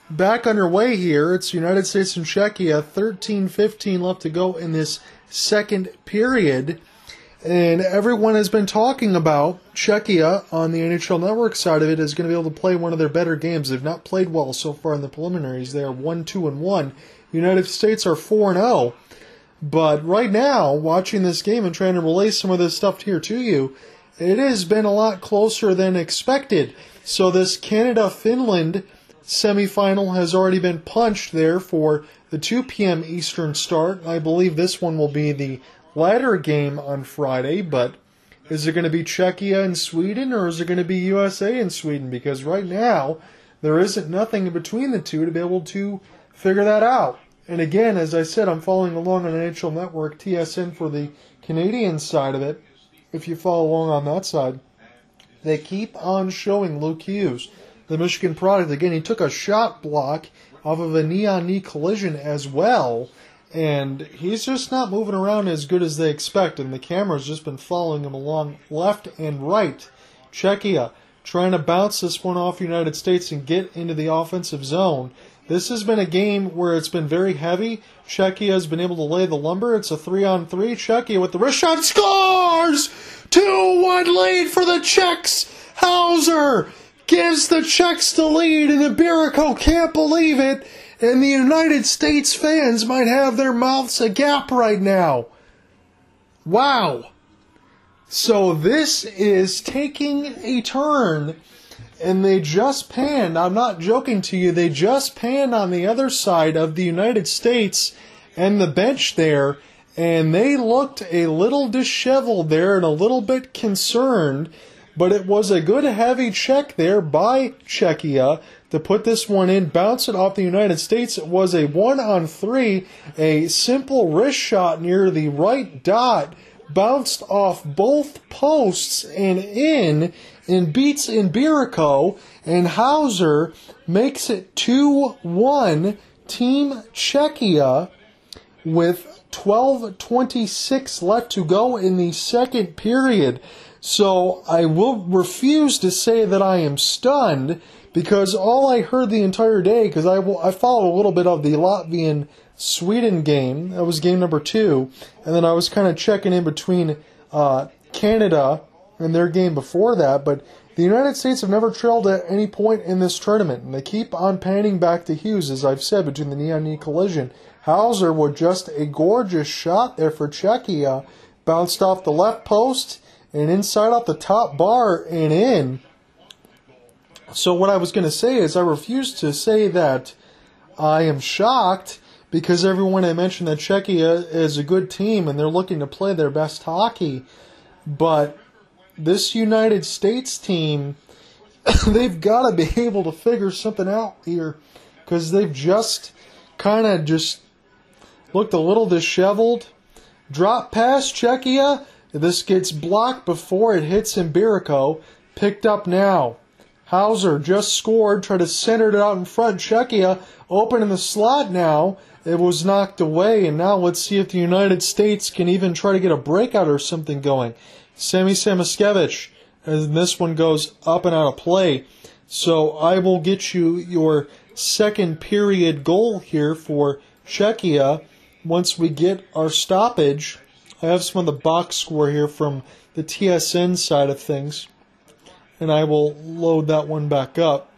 back underway here. It's United States and Czechia. 13-15 left to go in this second period. And everyone has been talking about Czechia on the NHL Network side of it is going to be able to play one of their better games. They've not played well so far in the preliminaries. They are 1 2 and 1. United States are 4 0. But right now, watching this game and trying to relay some of this stuff here to you, it has been a lot closer than expected. So this Canada Finland semifinal has already been punched there for the 2 p.m. Eastern start. I believe this one will be the latter game on Friday, but is it going to be Czechia and Sweden or is it going to be USA and Sweden? Because right now, there isn't nothing in between the two to be able to figure that out. And again, as I said, I'm following along on the NHL Network, TSN for the Canadian side of it. If you follow along on that side, they keep on showing Luke Hughes, the Michigan product. Again, he took a shot block off of a knee on knee collision as well. And he's just not moving around as good as they expect, and the camera's just been following him along left and right. Czechia trying to bounce this one off United States and get into the offensive zone. This has been a game where it's been very heavy. Czechia has been able to lay the lumber. It's a three on three. Czechia with the wrist shot scores! 2 1 lead for the Czechs. Hauser gives the Czechs the lead, and Mbereko can't believe it. And the United States fans might have their mouths agape right now. Wow. So this is taking a turn and they just panned. I'm not joking to you. They just panned on the other side of the United States and the bench there, and they looked a little disheveled there and a little bit concerned. But it was a good heavy check there by Czechia to put this one in, bounce it off the United States. It was a one on three, a simple wrist shot near the right dot, bounced off both posts and in and beats Mbereko, and Hauser makes it 2 1 Team Czechia with 12.26 left to go in the second period. So I will refuse to say that I am stunned because all I heard the entire day, because I, I followed a little bit of the Latvian Sweden game, that was game number two, and then I was kind of checking in between uh, Canada in their game before that, but the United States have never trailed at any point in this tournament, and they keep on panning back to Hughes, as I've said, between the knee on knee collision. Hauser with just a gorgeous shot there for Czechia, bounced off the left post and inside off the top bar and in. So, what I was going to say is, I refuse to say that I am shocked because everyone I mentioned that Czechia is a good team and they're looking to play their best hockey. But this United States team, they've got to be able to figure something out here because they've just kind of just looked a little disheveled. Drop pass, Czechia. This gets blocked before it hits Mbereko. Picked up now. Hauser just scored, tried to center it out in front. Czechia open in the slot now. It was knocked away, and now let's see if the United States can even try to get a breakout or something going. Sammy Samoskevich, and this one goes up and out of play. So I will get you your second period goal here for Czechia once we get our stoppage. I have some of the box score here from the TSN side of things, and I will load that one back up.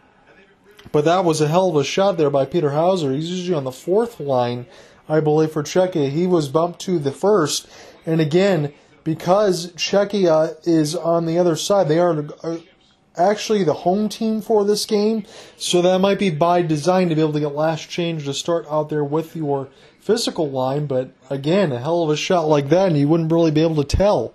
But that was a hell of a shot there by Peter Hauser. He's usually on the fourth line, I believe, for Czechia. He was bumped to the first, and again, because Czechia is on the other side, they are uh, actually the home team for this game, so that might be by design to be able to get last change to start out there with your physical line. But again, a hell of a shot like that, and you wouldn't really be able to tell.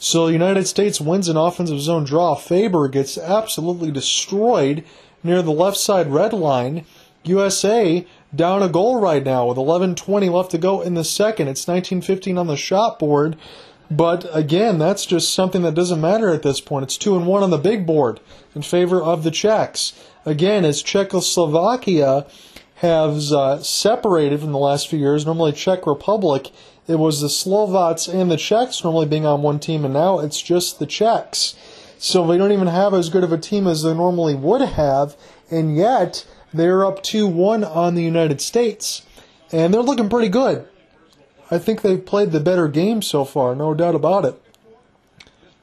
So United States wins an offensive zone draw. Faber gets absolutely destroyed near the left side red line. USA down a goal right now with 11:20 left to go in the second. It's 19-15 on the shot board. But again, that's just something that doesn't matter at this point. It's 2 and 1 on the big board in favor of the Czechs. Again, as Czechoslovakia has uh, separated from the last few years, normally Czech Republic, it was the Slovaks and the Czechs normally being on one team, and now it's just the Czechs. So they don't even have as good of a team as they normally would have, and yet they're up 2 1 on the United States. And they're looking pretty good. I think they've played the better game so far, no doubt about it.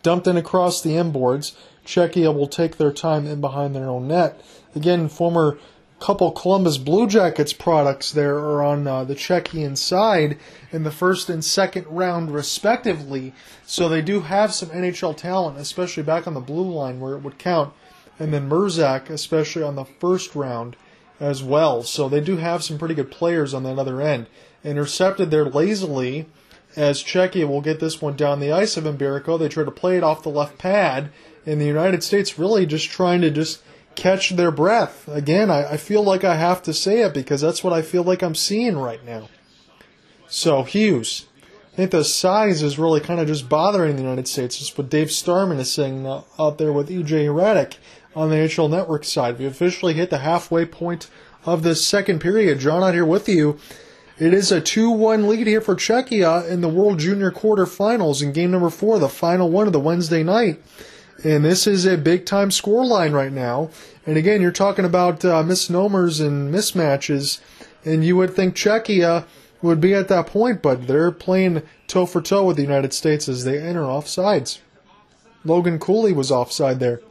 Dumped in across the inboards. Czechia will take their time in behind their own net. Again, former couple Columbus Blue Jackets products there are on uh, the Czechian side in the first and second round, respectively. So they do have some NHL talent, especially back on the blue line where it would count and then Murzak, especially on the first round as well. So they do have some pretty good players on that other end. Intercepted there lazily as Czechia will get this one down the ice of Mbereko. They try to play it off the left pad, and the United States really just trying to just catch their breath. Again, I, I feel like I have to say it because that's what I feel like I'm seeing right now. So Hughes. I think the size is really kind of just bothering the United States. Just what Dave Starman is saying uh, out there with EJ Hradek on the NHL Network side. We officially hit the halfway point of the second period. John out here with you. It is a 2 1 lead here for Czechia in the World Junior quarterfinals in game number four, the final one of the Wednesday night. And this is a big time score line right now. And again, you're talking about uh, misnomers and mismatches, and you would think Czechia would be at that point, but they're playing toe for toe with the United States as they enter off sides. Logan Cooley was offside there.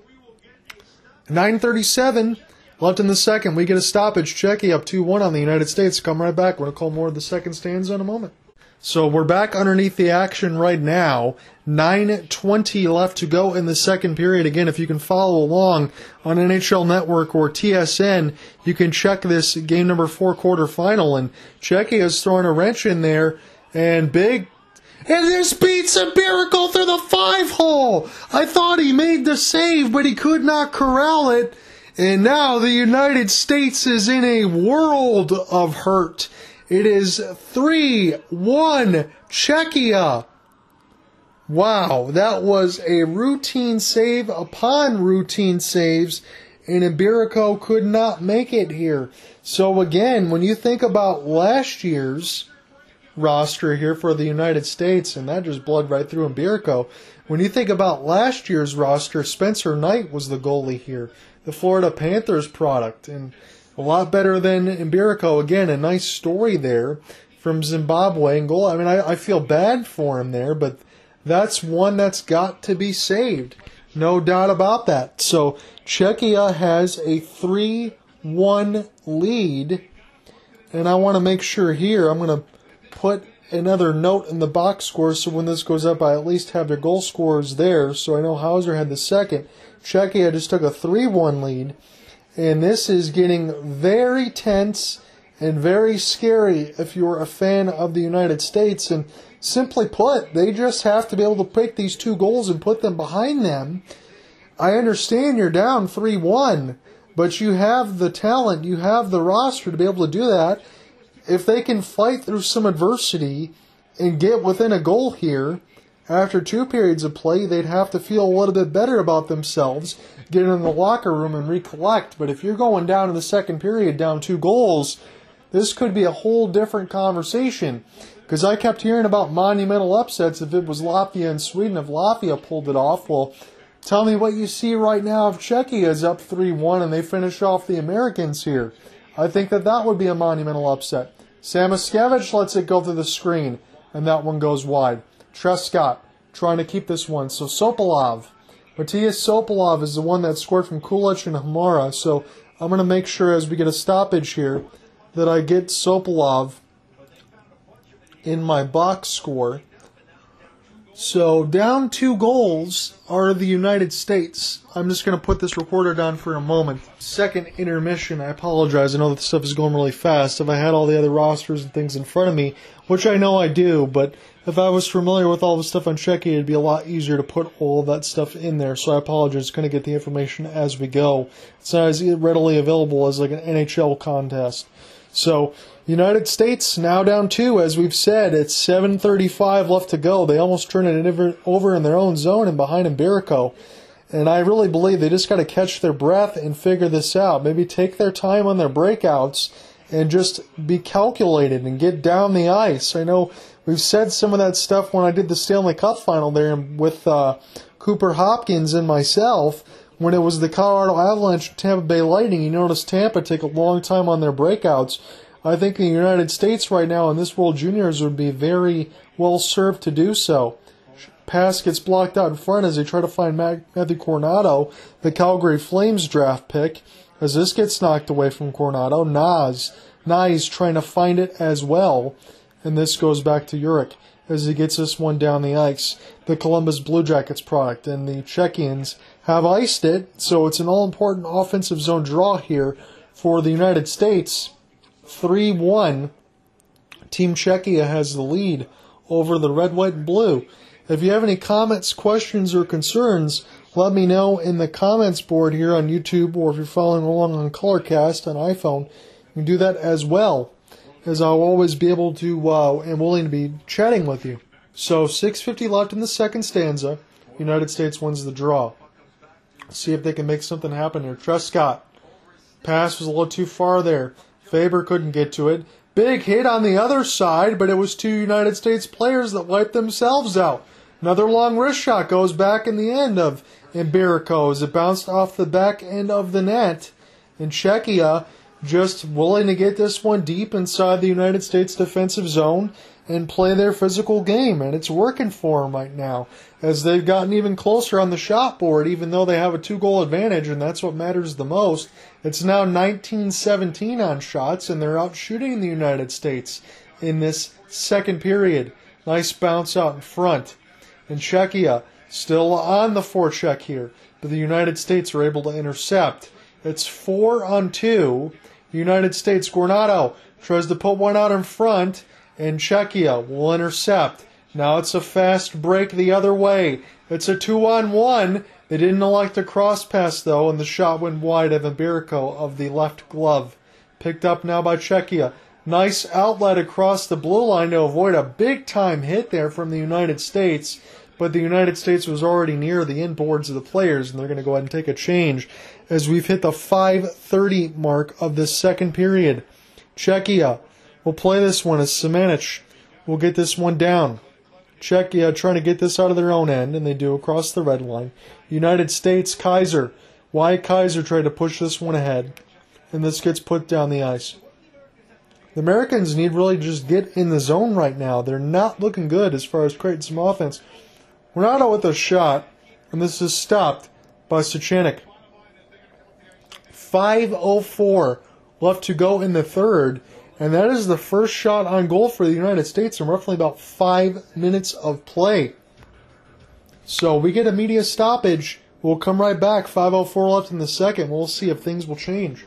937 left in the second. We get a stoppage. Czechia up 2 1 on the United States. Come right back. We're going to call more of the second stanza in a moment. So we're back underneath the action right now. 9.20 left to go in the second period. Again, if you can follow along on NHL Network or TSN, you can check this game number four quarterfinal. And Czechia is throwing a wrench in there. And big and this beats a miracle through the five hole. I thought he made the save, but he could not corral it. And now the United States is in a world of hurt. It is 3 1 Czechia. Wow, that was a routine save upon routine saves, and Mbereko could not make it here. So, again, when you think about last year's roster here for the United States, and that just bled right through Mbereko. When you think about last year's roster, Spencer Knight was the goalie here, the Florida Panthers product, and a lot better than Mbereko. Again, a nice story there from Zimbabwe and goal. I mean, I, I feel bad for him there, but that's one that's got to be saved. No doubt about that. So Czechia has a 3 1 lead. And I want to make sure here, I'm going to put another note in the box score so when this goes up, I at least have their goal scorers there. So I know Hauser had the second. Czechia just took a 3 1 lead. And this is getting very tense and very scary if you're a fan of the United States. And simply put, they just have to be able to pick these two goals and put them behind them. I understand you're down 3 1, but you have the talent, you have the roster to be able to do that if they can fight through some adversity and get within a goal here, after two periods of play, they'd have to feel a little bit better about themselves, get in the locker room and recollect. But if you're going down in the second period, down two goals, this could be a whole different conversation. Because I kept hearing about monumental upsets if it was Latvia and Sweden, if Latvia pulled it off. Well, tell me what you see right now if Czechia is up 3 1 and they finish off the Americans here. I think that that would be a monumental upset. Samoskevich lets it go through the screen, and that one goes wide. Truscott trying to keep this one. So Sopolov, Matias Sopolov is the one that scored from Kulich and Hamara. So I'm going to make sure as we get a stoppage here that I get Sopolov in my box score. So down two goals are the United States. I'm just going to put this recorder down for a moment. Second intermission, I apologize. I know that stuff is going really fast. If I had all the other rosters and things in front of me, which I know I do, but if I was familiar with all the stuff on Czechia, it'd be a lot easier to put all that stuff in there. So I apologize. Going to get the information as we go. It's not as readily available as like an NHL contest. So United States now down two, as we've said. It's 7:35 left to go. They almost turn it over in their own zone and behind Mbereko. And I really believe they just got to catch their breath and figure this out. Maybe take their time on their breakouts and just be calculated and get down the ice. I know we've said some of that stuff when I did the Stanley Cup final there with uh, Cooper Hopkins and myself when it was the Colorado Avalanche Tampa Bay Lightning. You notice Tampa take a long time on their breakouts. I think the United States right now in this World Juniors would be very well served to do so. Pass gets blocked out in front as they try to find Matthew Coronato, the Calgary Flames draft pick. As this gets knocked away from Coronato, Nas, Nas trying to find it as well. And this goes back to Jurek as he gets this one down the ice. The Columbus Blue Jackets product and the Czechians have iced it, so it's an all important offensive zone draw here for the United States. 3 1. Team Czechia has the lead over the red, white, and blue. If you have any comments, questions, or concerns, let me know in the comments board here on YouTube or if you're following along on Colorcast on iPhone. You can do that as well, as I'll always be able to uh, and willing to be chatting with you. So 6.50 left in the second stanza. United States wins the draw. See if they can make something happen here. Truscott. Pass was a little too far there. Faber couldn't get to it. Big hit on the other side, but it was two United States players that wiped themselves out. Another long wrist shot goes back in the end of Mbereko as it bounced off the back end of the net. And Czechia just willing to get this one deep inside the United States defensive zone and play their physical game. And it's working for them right now as they've gotten even closer on the shot board, even though they have a two goal advantage, and that's what matters the most. It's now 19 17 on shots, and they're out shooting the United States in this second period. Nice bounce out in front. And Czechia still on the forecheck here, but the United States are able to intercept. It's four on two. United States, Granato tries to put one out in front, and Czechia will intercept. Now it's a fast break the other way. It's a two on one. They didn't elect the cross pass though, and the shot went wide of Mbereko of the left glove. Picked up now by Czechia. Nice outlet across the blue line to avoid a big time hit there from the United States. But the United States was already near the inboards of the players, and they're going to go ahead and take a change as we've hit the 5:30 mark of this second period. Czechia will play this one as Semenic will get this one down. Czechia trying to get this out of their own end, and they do across the red line. United States, Kaiser. Wyatt Kaiser tried to push this one ahead, and this gets put down the ice. The Americans need really just get in the zone right now. They're not looking good as far as creating some offense. We're not out with a shot, and this is stopped by Suchanek. 5.04 left to go in the third, and that is the first shot on goal for the United States in roughly about five minutes of play. So we get a media stoppage. We'll come right back. 5.04 left in the second. We'll see if things will change.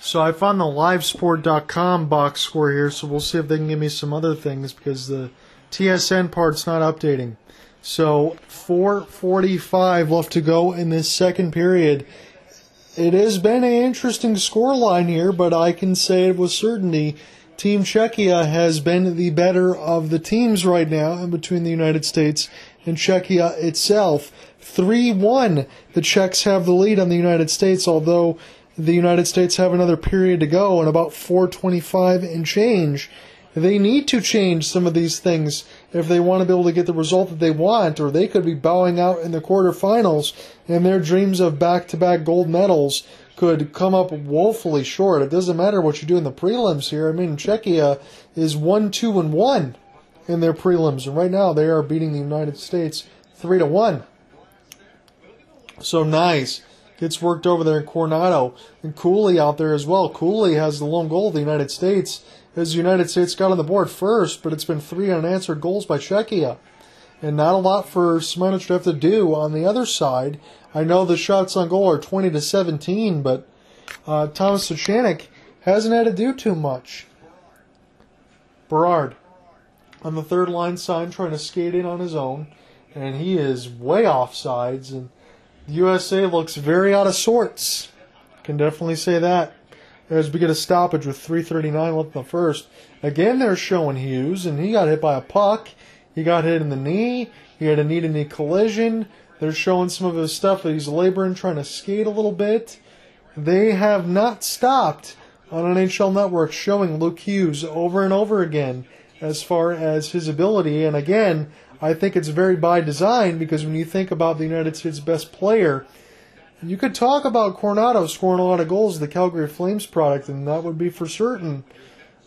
So I found the livesport.com box score here, so we'll see if they can give me some other things because the TSN part's not updating. So 4:45 left to go in this second period. It has been an interesting scoreline here, but I can say it with certainty Team Czechia has been the better of the teams right now in between the United States and Czechia itself. 3 1. The Czechs have the lead on the United States, although the United States have another period to go and about 425 and change. They need to change some of these things if they want to be able to get the result that they want, or they could be bowing out in the quarterfinals, and their dreams of back to back gold medals could come up woefully short. It doesn't matter what you do in the prelims here. I mean, Czechia is 1 2 and 1 in their prelims, and right now they are beating the United States 3 to 1. So nice. Gets worked over there in Coronato. And Cooley out there as well. Cooley has the lone goal of the United States as the United States got on the board first, but it's been three unanswered goals by Czechia. and not a lot for Semenic to have to do on the other side. I know the shots on goal are 20 to 17, but uh, Thomas Suchanek hasn't had to do too much. Berard on the third line sign trying to skate in on his own, and he is way off sides, and the USA looks very out of sorts. Can definitely say that. As we get a stoppage with 3.39 left in the first. Again, they're showing Hughes, and he got hit by a puck. He got hit in the knee. He had a knee to knee collision. They're showing some of his stuff that he's laboring, trying to skate a little bit. They have not stopped on NHL Network showing Luke Hughes over and over again as far as his ability. And again, I think it's very by design because when you think about the United States' best player, you could talk about Coronato scoring a lot of goals, the Calgary Flames product, and that would be for certain.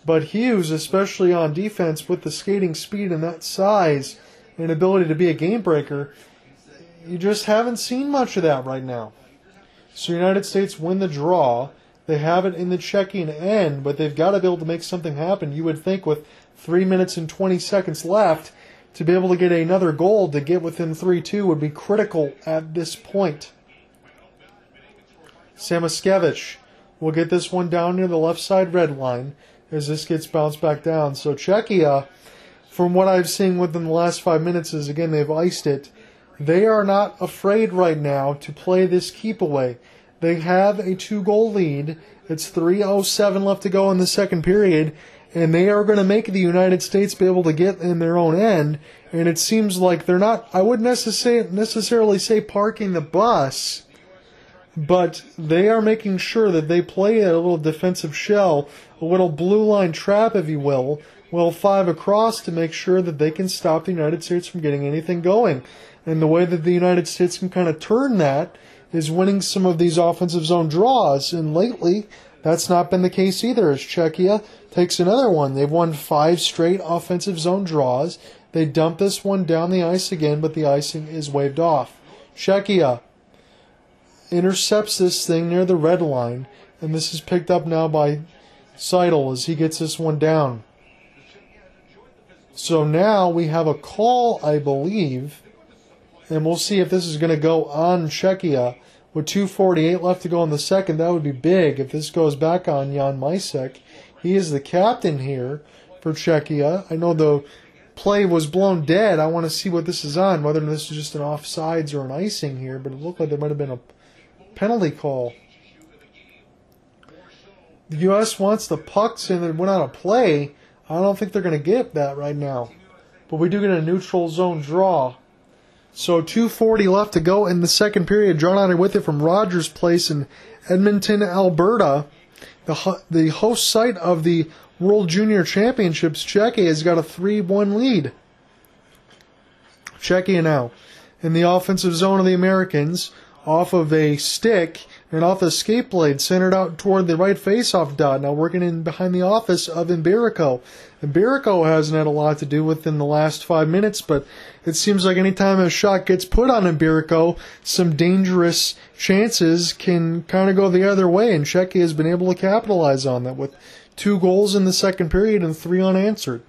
But Hughes, especially on defense, with the skating speed and that size and ability to be a game breaker, you just haven't seen much of that right now. So United States win the draw. They have it in the checking end, but they've got to be able to make something happen. You would think with three minutes and 20 seconds left, to be able to get another goal to get within 3 2 would be critical at this point. Samoskevich will get this one down near the left side red line as this gets bounced back down. So Czechia, from what I've seen within the last five minutes, is again they've iced it. They are not afraid right now to play this keep away. They have a two goal lead. It's 3.07 left to go in the second period, and they are going to make the United States be able to get in their own end. And it seems like they're not, I wouldn't necessarily say parking the bus, but they are making sure that they play a little defensive shell, a little blue line trap, if you will, well, five across to make sure that they can stop the United States from getting anything going. And the way that the United States can kind of turn that is winning some of these offensive zone draws. And lately, that's not been the case either, as Czechia takes another one. They've won five straight offensive zone draws. They dump this one down the ice again, but the icing is waved off. Czechia intercepts this thing near the red line, and this is picked up now by Seidel as he gets this one down. So now we have a call, I believe, and we'll see if this is going to go on Czechia. With 2.48 left to go in the second, that would be big if this goes back on Jan Mysak. He is the captain here for Czechia. I know the play was blown dead. I want to see what this is on, whether this is just an offsides or an icing here, but it looked like there might have been a penalty call. The U.S. wants the pucks and it went on a play. I don't think they're going to get that right now. But we do get a neutral zone draw. So 240 left to go in the second period. John Otter with it from Rogers Place in Edmonton, Alberta. The, the host site of the World Junior Championships, Czechia has got a 3-1 lead. Czechia now in the offensive zone of the Americans off of a stick and off the skate blade centered out toward the right face-off dot. Now working in behind the office of Mbereko. Mbereko hasn't had a lot to do with in the last five minutes, but it seems like anytime a shot gets put on Mbereko, some dangerous chances can kind of go the other way, and Czechia has been able to capitalize on that with two goals in the second period and three unanswered.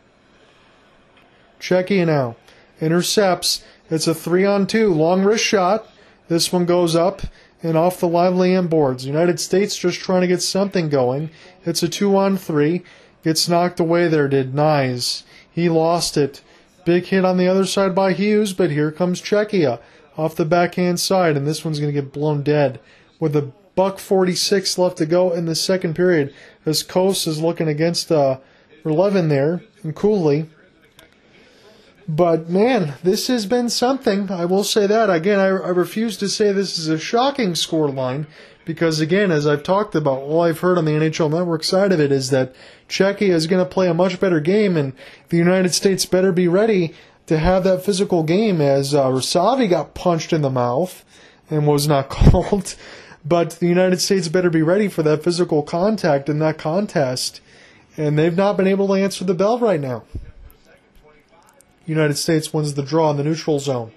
Czechia now intercepts. It's a three on two long wrist shot. This one goes up and off the lively end boards. United States just trying to get something going. It's a two on three. Gets knocked away there, did Knies. He lost it. Big hit on the other side by Hughes, but here comes Czechia off the backhand side, and this one's going to get blown dead. With a buck 46 left to go in the second period, as Kos is looking against uh, 11 there, and Cooley. But man, this has been something. I will say that. Again, I, I refuse to say this is a shocking score line because, again, as I've talked about, all I've heard on the NHL Network side of it is that Czechia is going to play a much better game, and the United States better be ready to have that physical game as uh, Rysavy got punched in the mouth and was not called. But the United States better be ready for that physical contact in that contest, and they've not been able to answer the bell right now. United States wins the draw in the neutral zone.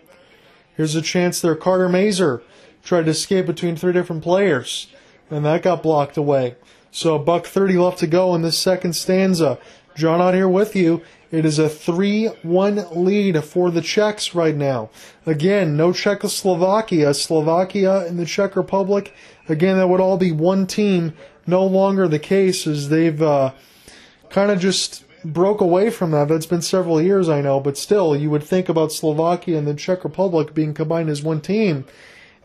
Here's a chance there. Carter Mazur tried to escape between three different players, and that got blocked away. So buck 30 left to go in this second stanza. John out here with you. It is a 3 1 lead for the Czechs right now. Again, no Czechoslovakia. Slovakia and the Czech Republic. Again, that would all be one team. No longer the case as they've uh, kind of just broke away from that. That's been several years, I know, but still, you would think about Slovakia and the Czech Republic being combined as one team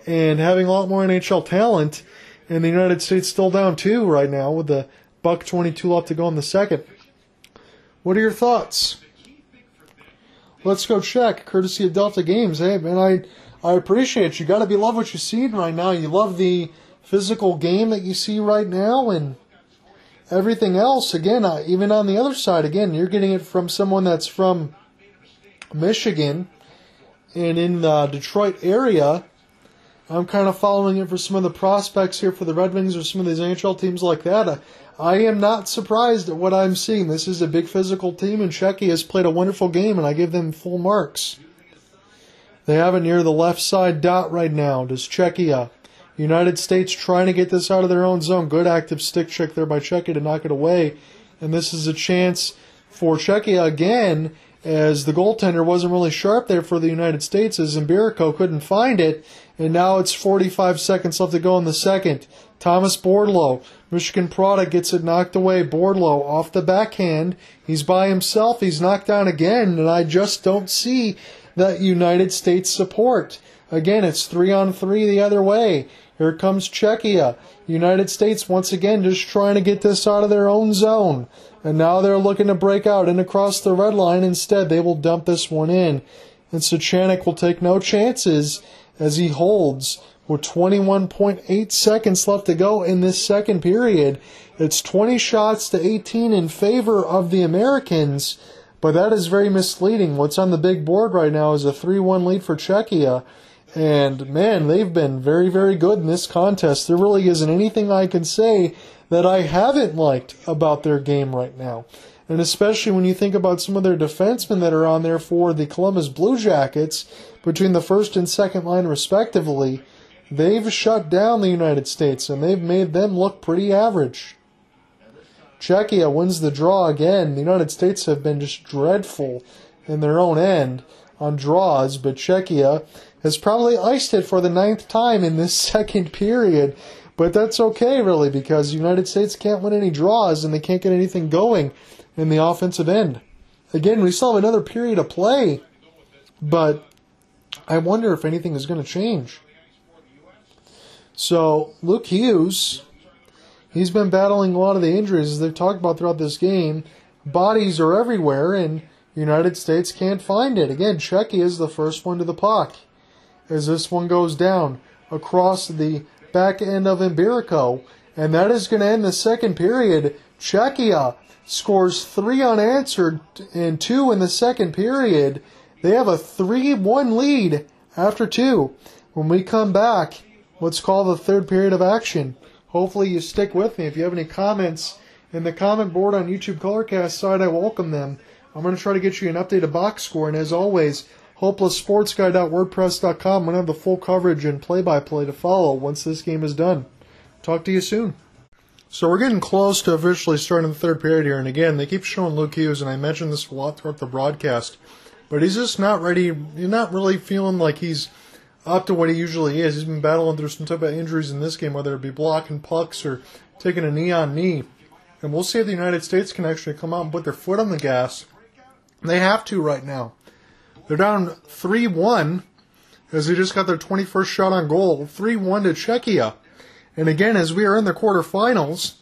and having a lot more NHL talent. And the United States still down two right now with the buck 22 left to go in the second. What are your thoughts? Let's go check, courtesy of Delta Games. Hey, man, I I appreciate you. Got to be love what you're seeing right now. You love the physical game that you see right now, and everything else. Again, even on the other side, again, you're getting it from someone that's from Michigan and in the Detroit area. I'm kind of following it for some of the prospects here for the Red Wings or some of these NHL teams like that. Uh, I am not surprised at what I'm seeing. This is a big physical team, and Czechia has played a wonderful game, and I give them full marks. They have it near the left side dot right now. Does Czechia? United States trying to get this out of their own zone. Good active stick check there by Czechia to knock it away. And this is a chance for Czechia again, as the goaltender wasn't really sharp there for the United States, as Mbereko couldn't find it. And now it's 45 seconds left to go in the second. Thomas Bordeleau, Michigan product, gets it knocked away. Bordeleau off the backhand. He's by himself. He's knocked down again, and I just don't see that United States support. Again, it's three on three the other way. Here comes Czechia. United States once again just trying to get this out of their own zone. And now they're looking to break out and across the red line. Instead, they will dump this one in. And Suchanek will take no chances as he holds with 21.8 seconds left to go in this second period. It's 20 shots to 18 in favor of the Americans, but that is very misleading. What's on the big board right now is a 3 1 lead for Czechia. And man, they've been very, very good in this contest. There really isn't anything I can say that I haven't liked about their game right now. And especially when you think about some of their defensemen that are on there for the Columbus Blue Jackets, between the first and second line respectively, they've shut down the United States and they've made them look pretty average. Czechia wins the draw again. The United States have been just dreadful in their own end on draws, but Czechia has probably iced it for the ninth time in this second period. But that's okay, really, because the United States can't win any draws and they can't get anything going in the offensive end. Again, we still have another period of play, but I wonder if anything is going to change. So, Luke Hughes, he's been battling a lot of the injuries as they've talked about throughout this game. Bodies are everywhere, and United States can't find it. Again, Czechia is the first one to the puck as this one goes down across the back end of Mbereko. And that is going to end the second period. Czechia scores three unanswered and two in the second period. They have a 3 1 lead after two. When we come back, let's call the third period of action. Hopefully, you stick with me. If you have any comments in the comment board on YouTube Colorcast side, I welcome them. I'm going to try to get you an updated box score. And as always, hopelesssportsguy.wordpress.com. I'm going to have the full coverage and play by play to follow once this game is done. Talk to you soon. So we're getting close to officially starting the third period here. And again, they keep showing Luke Hughes, and I mentioned this a lot throughout the broadcast, but he's just not ready. He's not really feeling like he's up to what he usually is. He's been battling through some type of injuries in this game, whether it be blocking pucks or taking a knee on knee. And we'll see if the United States can actually come out and put their foot on the gas. They have to right now. They're down 3 1 as they just got their 21st shot on goal. 3 1 to Czechia. And again, as we are in the quarterfinals,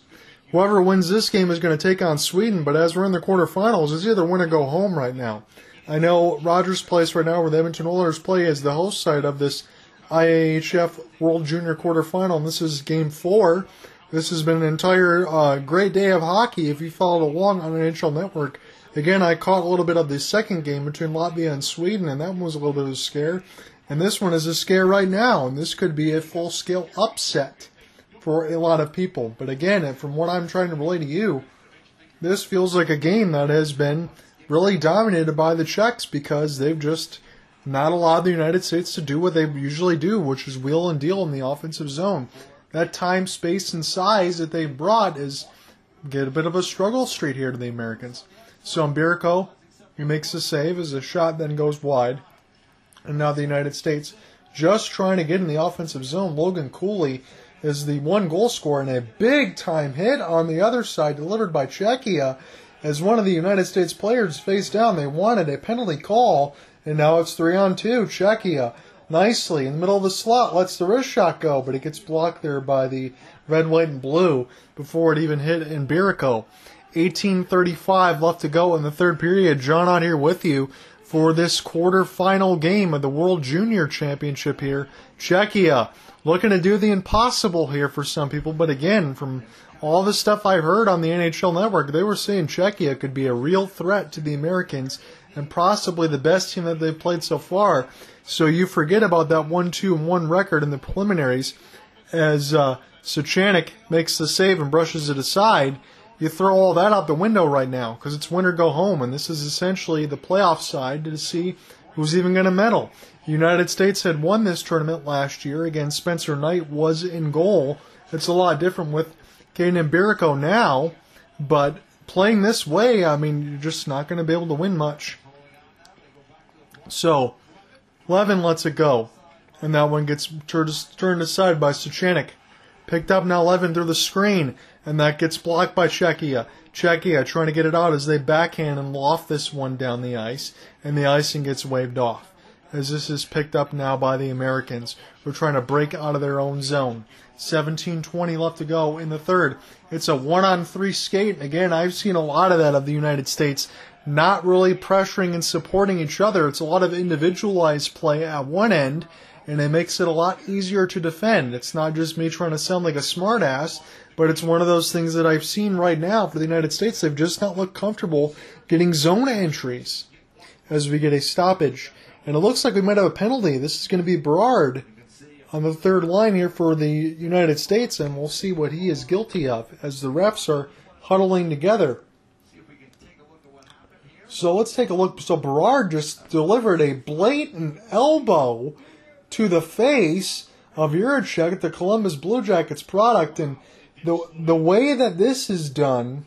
whoever wins this game is going to take on Sweden. But as we're in the quarterfinals, it's either win or go home right now. I know Rogers Place right now, where the Edmonton Oilers play, is the host site of this IIHF World Junior quarterfinal. And this is game four. This has been an entire uh, great day of hockey if you followed along on NHL Network. Again, I caught a little bit of the second game between Latvia and Sweden, and that one was a little bit of a scare. And this one is a scare right now, and this could be a full scale upset for a lot of people. But again, from what I'm trying to relay to you, this feels like a game that has been really dominated by the Czechs because they've just not allowed the United States to do what they usually do, which is wheel and deal in the offensive zone. That time, space, and size that they brought is get a bit of a struggle street here to the Americans. So Mbereko He makes the save as the shot then goes wide. And now the United States just trying to get in the offensive zone. Logan Cooley is the one goal scorer and a big time hit on the other side delivered by Czechia as one of the United States players faced down. They wanted a penalty call and now it's three on two. Czechia nicely in the middle of the slot lets the wrist shot go, but it gets blocked there by the red, white, and blue before it even hit Mbereko. 1835 left to go in the third period. John out here with you for this quarterfinal game of the World Junior Championship here. Czechia looking to do the impossible here for some people, but again, from all the stuff I heard on the NHL network, they were saying Czechia could be a real threat to the Americans and possibly the best team that they've played so far. So you forget about that 1 2 and 1 record in the preliminaries as uh, makes the save and brushes it aside. You throw all that out the window right now because it's win or go home, and this is essentially the playoff side to see who's even going to medal. The United States had won this tournament last year. Again, Spencer Knight was in goal. It's a lot different with Kaidan Mbereko now, but playing this way, I mean, you're just not going to be able to win much. So, Levin lets it go, and that one gets turned aside by Suchanek. Picked up now Levin through the screen, and that gets blocked by Czechia. Czechia trying to get it out as they backhand and loft this one down the ice, and the icing gets waved off. As this is picked up now by the Americans, who are trying to break out of their own zone. 17-20 left to go in the third. It's a one-on-three skate. Again, I've seen a lot of that of the United States not really pressuring and supporting each other. It's a lot of individualized play at one end, and it makes it a lot easier to defend. It's not just me trying to sound like a smartass, but it's one of those things that I've seen right now for the United States. They've just not looked comfortable getting zone entries as we get a stoppage. And it looks like we might have a penalty. This is going to be Berard on the third line here for the United States, and we'll see what he is guilty of as the refs are huddling together. So let's take a look. So Berard just delivered a blatant elbow to the face of Jiricek, the Columbus Blue Jackets product, and the the way that this is done,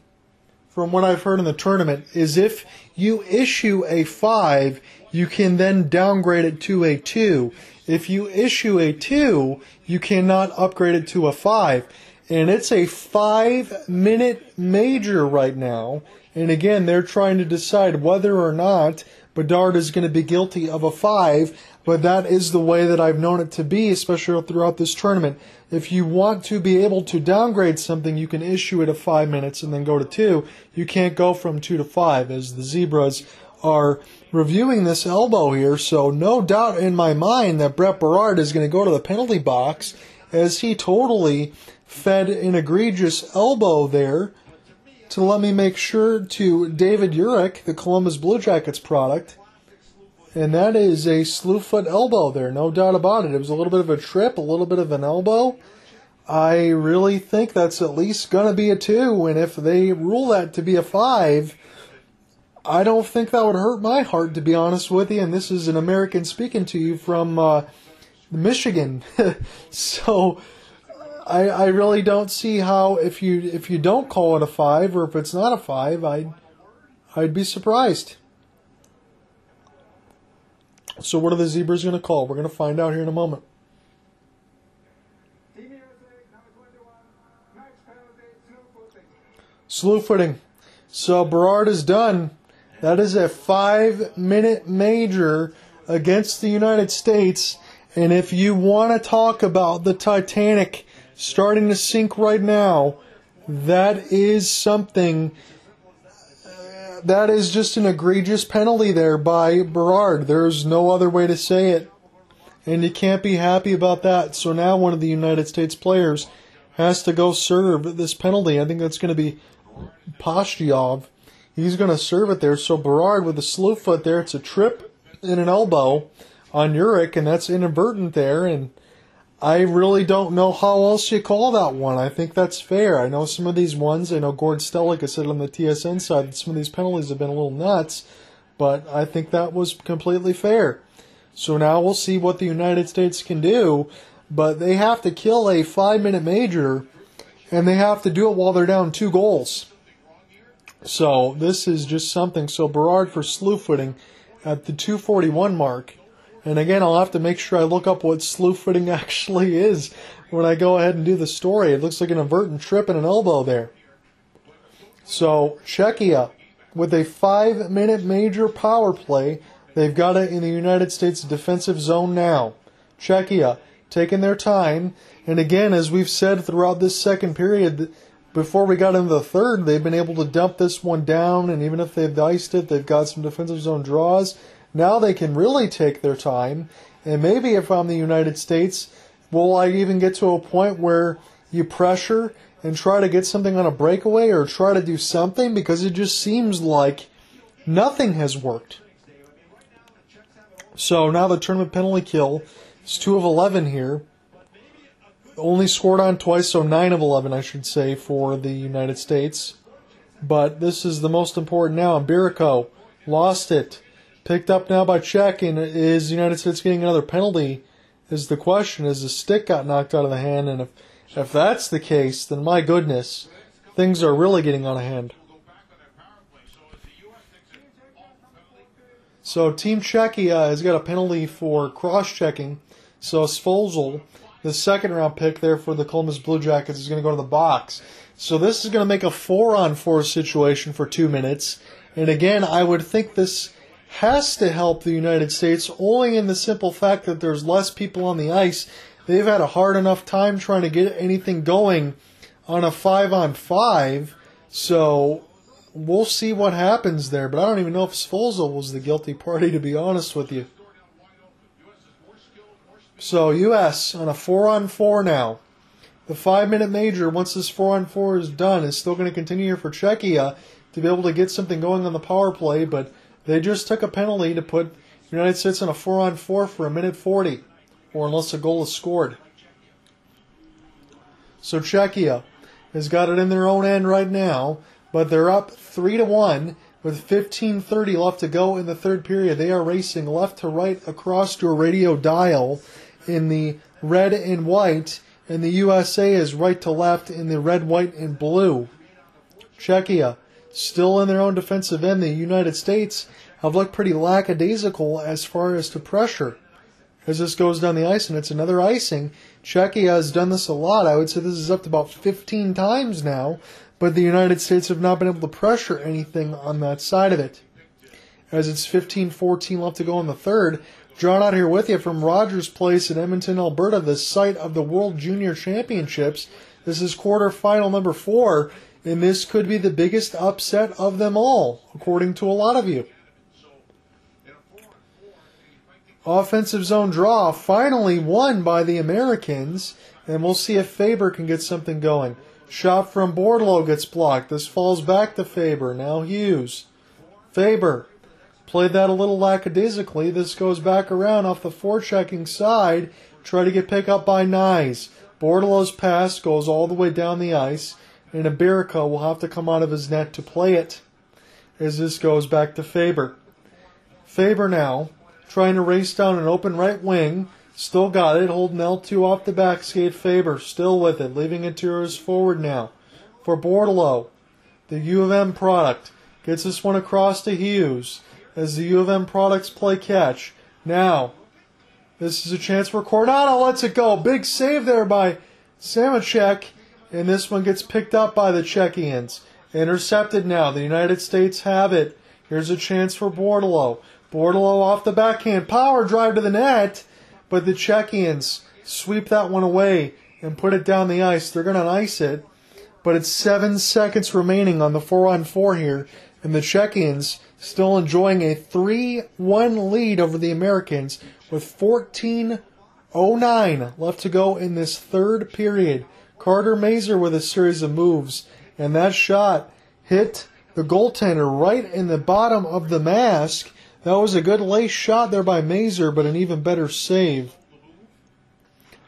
from what I've heard in the tournament, is if you issue a five, you can then downgrade it to a two. If you issue a two, you cannot upgrade it to a five. And it's a five minute major right now. And again, they're trying to decide whether or not Berard is going to be guilty of a five, but that is the way that I've known it to be, especially throughout this tournament. If you want to be able to downgrade something, you can issue it a five minutes and then go to two. You can't go from two to five, as the Zebras are reviewing this elbow here. So no doubt in my mind that Brett Berard is going to go to the penalty box as he totally fed an egregious elbow there to let me make sure to David Jiricek, the Columbus Blue Jackets product. And that is a slew foot elbow there, no doubt about it. It was a little bit of a trip, a little bit of an elbow. I really think that's at least going to be a two, and if they rule that to be a five, I don't think that would hurt my heart, to be honest with you. And this is an American speaking to you from uh, Michigan, so I, I really don't see how if you if you don't call it a five or if it's not a five, I'd I'd be surprised. So what are the zebras going to call? We're going to find out here in a moment. Slew footing. So Berard is done. That is a five minute major against the United States. And if you want to talk about the Titanic starting to sink right now. That is something. That is just an egregious penalty there by Berard. There's no other way to say it. And you can't be happy about that. So now one of the United States players has to go serve this penalty. I think that's going to be Pastujov. He's going to serve it there. So Berard with a slew foot there. It's a trip and an elbow on Jiricek, and that's inadvertent there. And I really don't know how else you call that one. I think that's fair. I know some of these ones, I know Gord Stellick has said on the TSN side that some of these penalties have been a little nuts, but I think that was completely fair. So now we'll see what the United States can do, but they have to kill a five minute major, and they have to do it while they're down two goals. So this is just something. So Berard for slew footing at the 241 mark. And again, I'll have to make sure I look up what slew footing actually is when I go ahead and do the story. It looks like an inverted trip and an elbow there. So Czechia with a five minute major power play. They've got it in the United States defensive zone now. Czechia taking their time. And again, as we've said throughout this second period, before we got into the third, they've been able to dump this one down, and even if they've diced it, they've got some defensive zone draws. Now they can really take their time, and maybe if I'm the United States, will I even get to a point where you pressure and try to get something on a breakaway or try to do something because it just seems like nothing has worked. So now the tournament penalty kill is 2 of 11 here only scored on twice, so 9 of 11, I should say, for the United States. But this is the most important now. Mbereko lost it. Picked up now by Czech, and is the United States getting another penalty? Is the question. Is the stick got knocked out of the hand, and if, if that's the case, then my goodness, things are really getting out of hand. So Team Czechia uh, has got a penalty for cross-checking. So Svozil the second round pick there for the Columbus Blue Jackets is going to go to the box. So this is going to make a four on four situation for two minutes. And again, I would think this has to help the United States only in the simple fact that there's less people on the ice. They've had a hard enough time trying to get anything going on a five on five. So we'll see what happens there. But I don't even know if Svozil was the guilty party, to be honest with you. So U.S. on a four on four now. The five minute major, once this four on four is done, is still going to continue here for Czechia to be able to get something going on the power play, but they just took a penalty to put United States on a four on four for a minute 40, or unless a goal is scored. So Czechia has got it in their own end right now, but they're up 3 to 1 with 15:30 left to go in the third period. They are racing left to right across to a radio dial in the red and white, and the USA is right to left in the red, white, and blue. Czechia still in their own defensive end. The United States have looked pretty lackadaisical as far as to pressure as this goes down the ice, and it's another icing. Czechia has done this a lot. I would say this is up to about 15 times now, but the United States have not been able to pressure anything on that side of it. As it's 15 14 left to go in the third, Drawn out here with you from Rogers Place in Edmonton, Alberta, the site of the World Junior Championships. This is quarterfinal number four, and this could be the biggest upset of them all, according to a lot of you. Offensive zone draw finally won by the Americans, and we'll see if Faber can get something going. Shot from Bordeleau gets blocked. This falls back to Faber. Now Hughes. Faber Played that a little lackadaisically. This goes back around off the forechecking side. Try to get picked up by Knies. Bordeleau's pass goes all the way down the ice, and Mbereko will have to come out of his net to play it as this goes back to Faber. Faber now trying to race down an open right wing. Still got it, holding L2 off the back skate. Faber still with it, leaving it to his forward now. For Bordeleau, the U of M product, gets this one across to Hughes as the U of M products play catch. Now, this is a chance for Coronato. Lets it go. Big save there by Suchanek. And this one gets picked up by the Czechians. Intercepted now. The United States have it. Here's a chance for Bordeleau. Bordeleau off the backhand. Power drive to the net. But the Czechians sweep that one away and put it down the ice. They're going to ice it. But it's seven seconds remaining on the 4 on 4 here. And the Czechians still enjoying a 3 1 lead over the Americans with 14.09 left to go in this third period. Carter Mazur with a series of moves, and that shot hit the goaltender right in the bottom of the mask. That was a good lace shot there by Mazur, but an even better save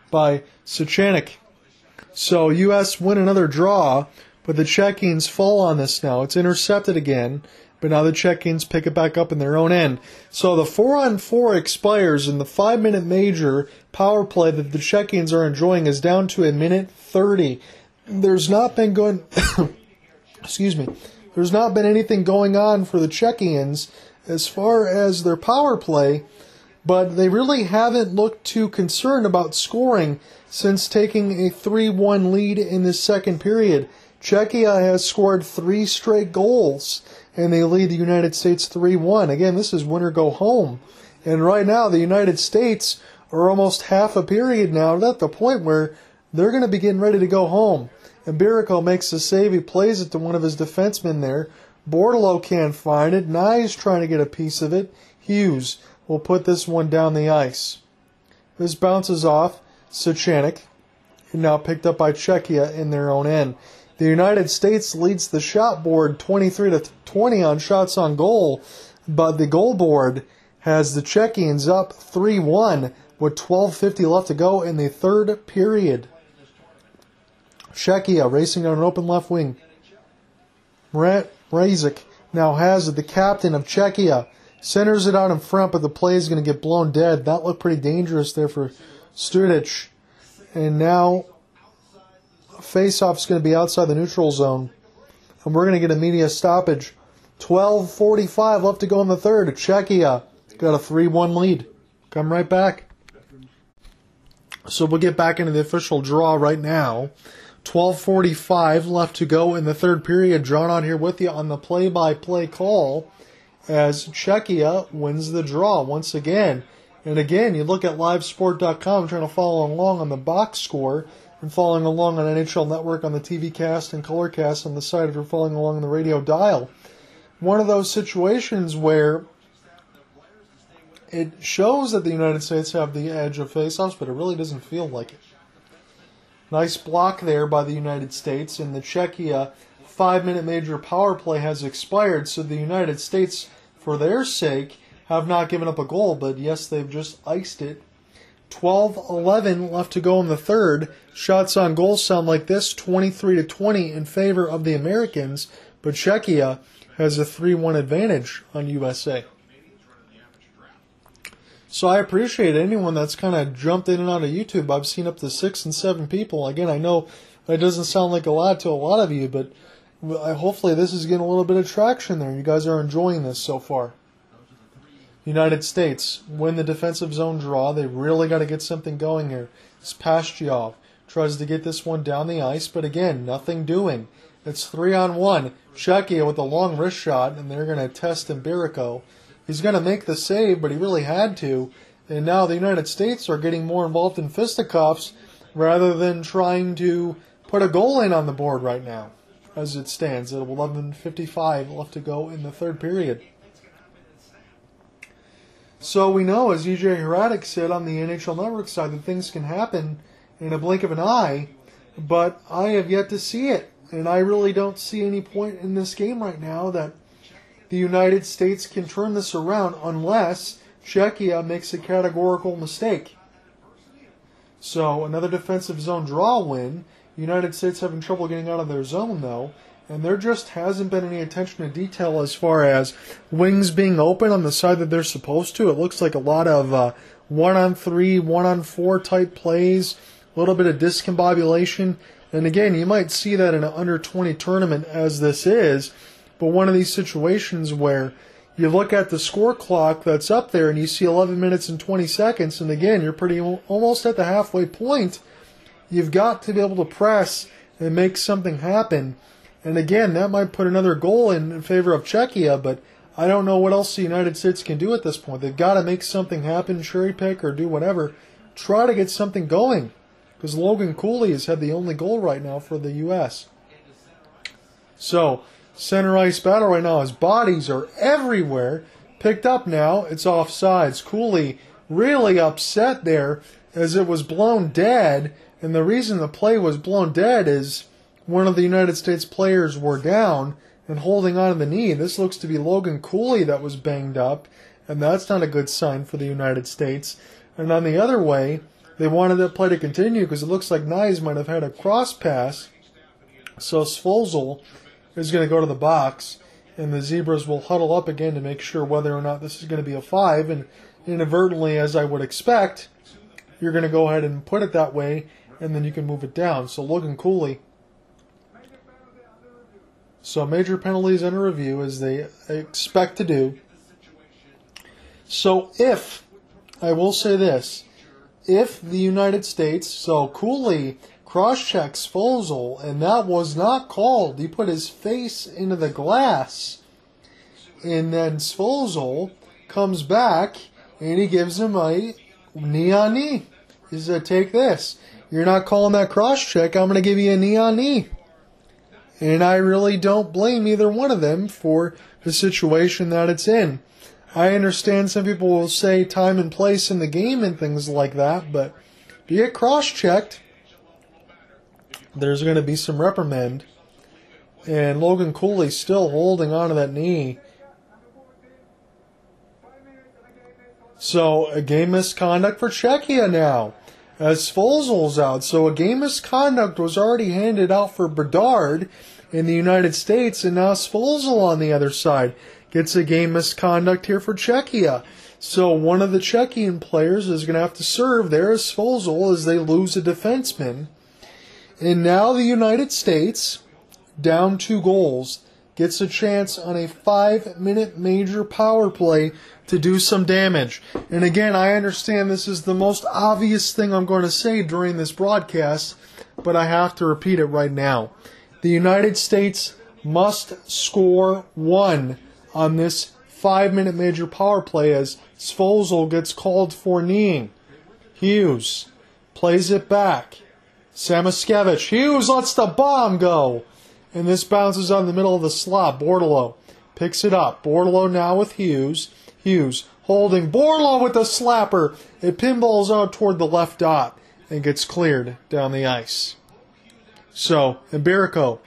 by Suchanek. So U.S. win another draw, but the Czechians fall on this now. It's intercepted again, but now the Czechs pick it back up in their own end. So the four on four expires, and the five minute major power play that the Czechs are enjoying is down to a minute 30. There's not been good, excuse me, there's not been anything going on for the Czechians as far as their power play, but they really haven't looked too concerned about scoring since taking a 3 1 lead in the second period. Czechia has scored three straight goals, and they lead the United States 3 1. Again, this is win or go home. And right now, the United States are almost half a period now at the point where they're going to be getting ready to go home. Mbereko makes the save. He plays it to one of his defensemen there. Bordeleau can't find it. Knies trying to get a piece of it. Hughes will put this one down the ice. This bounces off Suchanek, and now picked up by Czechia in their own end. The United States leads the shot board 23 to 20 on shots on goal, but the goal board has the Czechians up 3-1 with 12:50 left to go in the third period. Czechia racing down an open left wing. Mrazek now has it. The captain of Czechia centers it out in front, but the play is going to get blown dead. That looked pretty dangerous there for Studic. And now face-off is going to be outside the neutral zone. And we're going to get a media stoppage. 12.45 left to go in the third. Czechia got a 3-1 lead. Come right back. So we'll get back into the official draw right now. 12:45 left to go in the third period. Drawn on here with you on the play-by-play call as Czechia wins the draw once again. And again, you look at livesport.com trying to follow along on the box score and following along on NHL Network on the TV cast and color cast on the side if you're following along on the radio dial. One of those situations where it shows that the United States have the edge of faceoffs, but it really doesn't feel like it. Nice block there by the United States, and the Czechia five minute major power play has expired, so the United States, for their sake, have not given up a goal, but yes, they've just iced it. 12 11 left to go in the third. Shots on goal sound like this 23 to 20 in favor of the Americans, but Czechia has a 3 1 advantage on USA. So I appreciate anyone that's kind of jumped in and out of YouTube. I've seen up to six and seven people. Again, I know it doesn't sound like a lot to a lot of you, but hopefully this is getting a little bit of traction there. You guys are enjoying this so far. United States win the defensive zone draw. They really got to get something going here. It's Pastujov tries to get this one down the ice, but again, nothing doing. It's three on one. Czechia with a long wrist shot, and they're going to test Mbereko he's going to make the save, but he really had to. And now the United States are getting more involved in fisticuffs rather than trying to put a goal in on the board right now, as it stands at 11:55 left to go in the third period. So we know, as EJ Hradek said on the NHL Network side, that things can happen in a blink of an eye, but I have yet to see it, and I really don't see any point in this game right now that the United States can turn this around unless Czechia makes a categorical mistake. So another defensive zone draw win. United States having trouble getting out of their zone though, and there just hasn't been any attention to detail as far as wings being open on the side that they're supposed to. It looks like a lot of uh, one on three, one on four type plays, a little bit of discombobulation. And again, you might see that in an under 20 tournament as this is but one of these situations where you look at the score clock that's up there and you see 11 minutes and 20 seconds, and again, you're pretty almost at the halfway point. You've got to be able to press and make something happen. And again, that might put another goal in, in favor of Czechia, but I don't know what else the United States can do at this point. They've got to make something happen, cherry pick or do whatever. Try to get something going. Because Logan Cooley has had the only goal right now for the U.S. So, center ice battle right now. His bodies are everywhere. Picked up now. It's offsides. Cooley really upset there as it was blown dead. And the reason the play was blown dead is one of the United States players were down and holding on to the knee. This looks to be Logan Cooley that was banged up, and that's not a good sign for the United States. And on the other way, they wanted that play to continue because it looks like Knies might have had a cross pass. So Svozil is going to go to the box, and the Zebras will huddle up again to make sure whether or not this is going to be a five. And inadvertently, as I would expect, you're going to go ahead and put it that way, and then you can move it down. So Logan Cooley So major penalties under review as they expect to do. So if, I will say this, if the United States, so Cooley cross checks Svozil, and that was not called. He put his face into the glass. And then Svozil comes back and he gives him a knee on knee. He said, Take this. You're not calling that cross check. I'm going to give you a knee on knee. And I really don't blame either one of them for the situation that it's in. I understand some people will say time and place in the game and things like that, but if you get cross checked, there's going to be some reprimand. And Logan Cooley's still holding onto that knee. So, a game misconduct for Czechia now. As Svozil's out. So, a game misconduct was already handed out for Berard in the United States, and now Svozil on the other side gets a game misconduct here for Czechia. So, one of the Czechian players is going to have to serve there as as they lose a defenseman. And now the United States, down two goals, gets a chance on a five minute major power play to do some damage. And again, I understand this is the most obvious thing I'm going to say during this broadcast, but I have to repeat it right now. The United States must score one on this five minute major power play as Svozil gets called for kneeing. Hughes plays it back. Samoskevich. Hughes lets the bomb go. And this bounces on the middle of the slot. Bordeleau picks it up. Bordeleau now with Hughes. Hughes holding. Bordeleau with the slapper. It pinballs out toward the left dot and gets cleared down the ice. So, Mbereko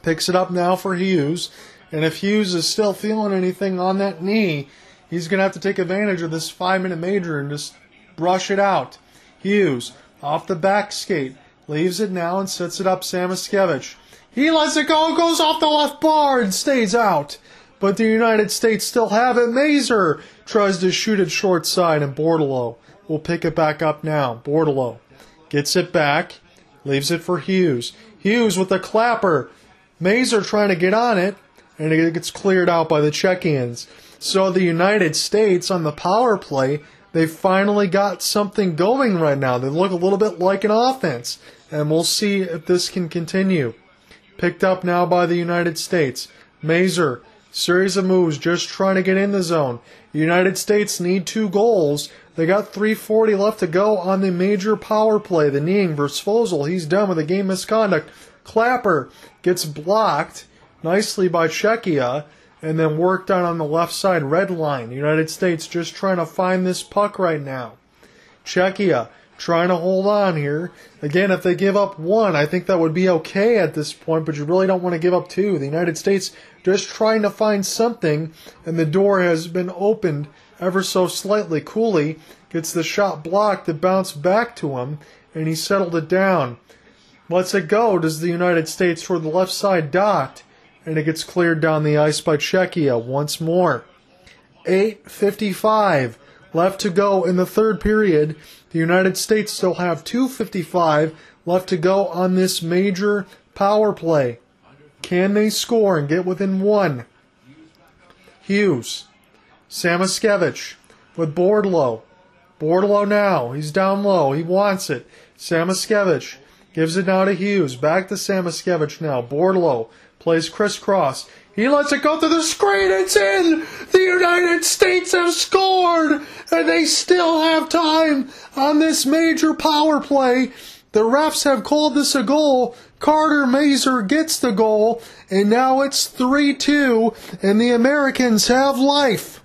picks it up now for Hughes. And if Hughes is still feeling anything on that knee, he's going to have to take advantage of this five minute major and just brush it out. Hughes off the back skate Leaves it now and sets it up Samoskevich. He lets it go, goes off the left bar and stays out. But the United States still have it. Mazur tries to shoot it short side, and Bordeleau will pick it back up now. Bordeleau gets it back, leaves it for Hughes. Hughes with a clapper. Mazur trying to get on it, and it gets cleared out by the check-ins. So the United States on the power play they finally got something going right now. They look a little bit like an offense, and we'll see if this can continue. Picked up now by the United States. Mazur, series of moves, just trying to get in the zone. United States need two goals. They got 340 left to go on the major power play. The kneeing versus Svozil. He's done with a game misconduct. Clapper gets blocked nicely by Czechia and then worked on on the left side red line. United States just trying to find this puck right now. Czechia trying to hold on here. Again, if they give up one, I think that would be okay at this point, but you really don't want to give up two. The United States just trying to find something, and the door has been opened ever so slightly. Cooley gets the shot blocked that bounced back to him, and he settled it down. Lets it go. Does the United States toward the left side dot? And it gets cleared down the ice by Czechia once more. 8.55 left to go in the third period. The United States still have 2.55 left to go on this major power play. Can they score and get within one? Hughes, Samoskevich with Bordeleau. Bordeleau now. He's down low. He wants it. Samoskevich gives it now to Hughes. Back to Samoskevich now. Bordeleau plays crisscross. He lets it go through the screen. It's in. The United States have scored, and they still have time on this major power play. The refs have called this a goal. Carter Mazur gets the goal, and now it's 3 2, and the Americans have life.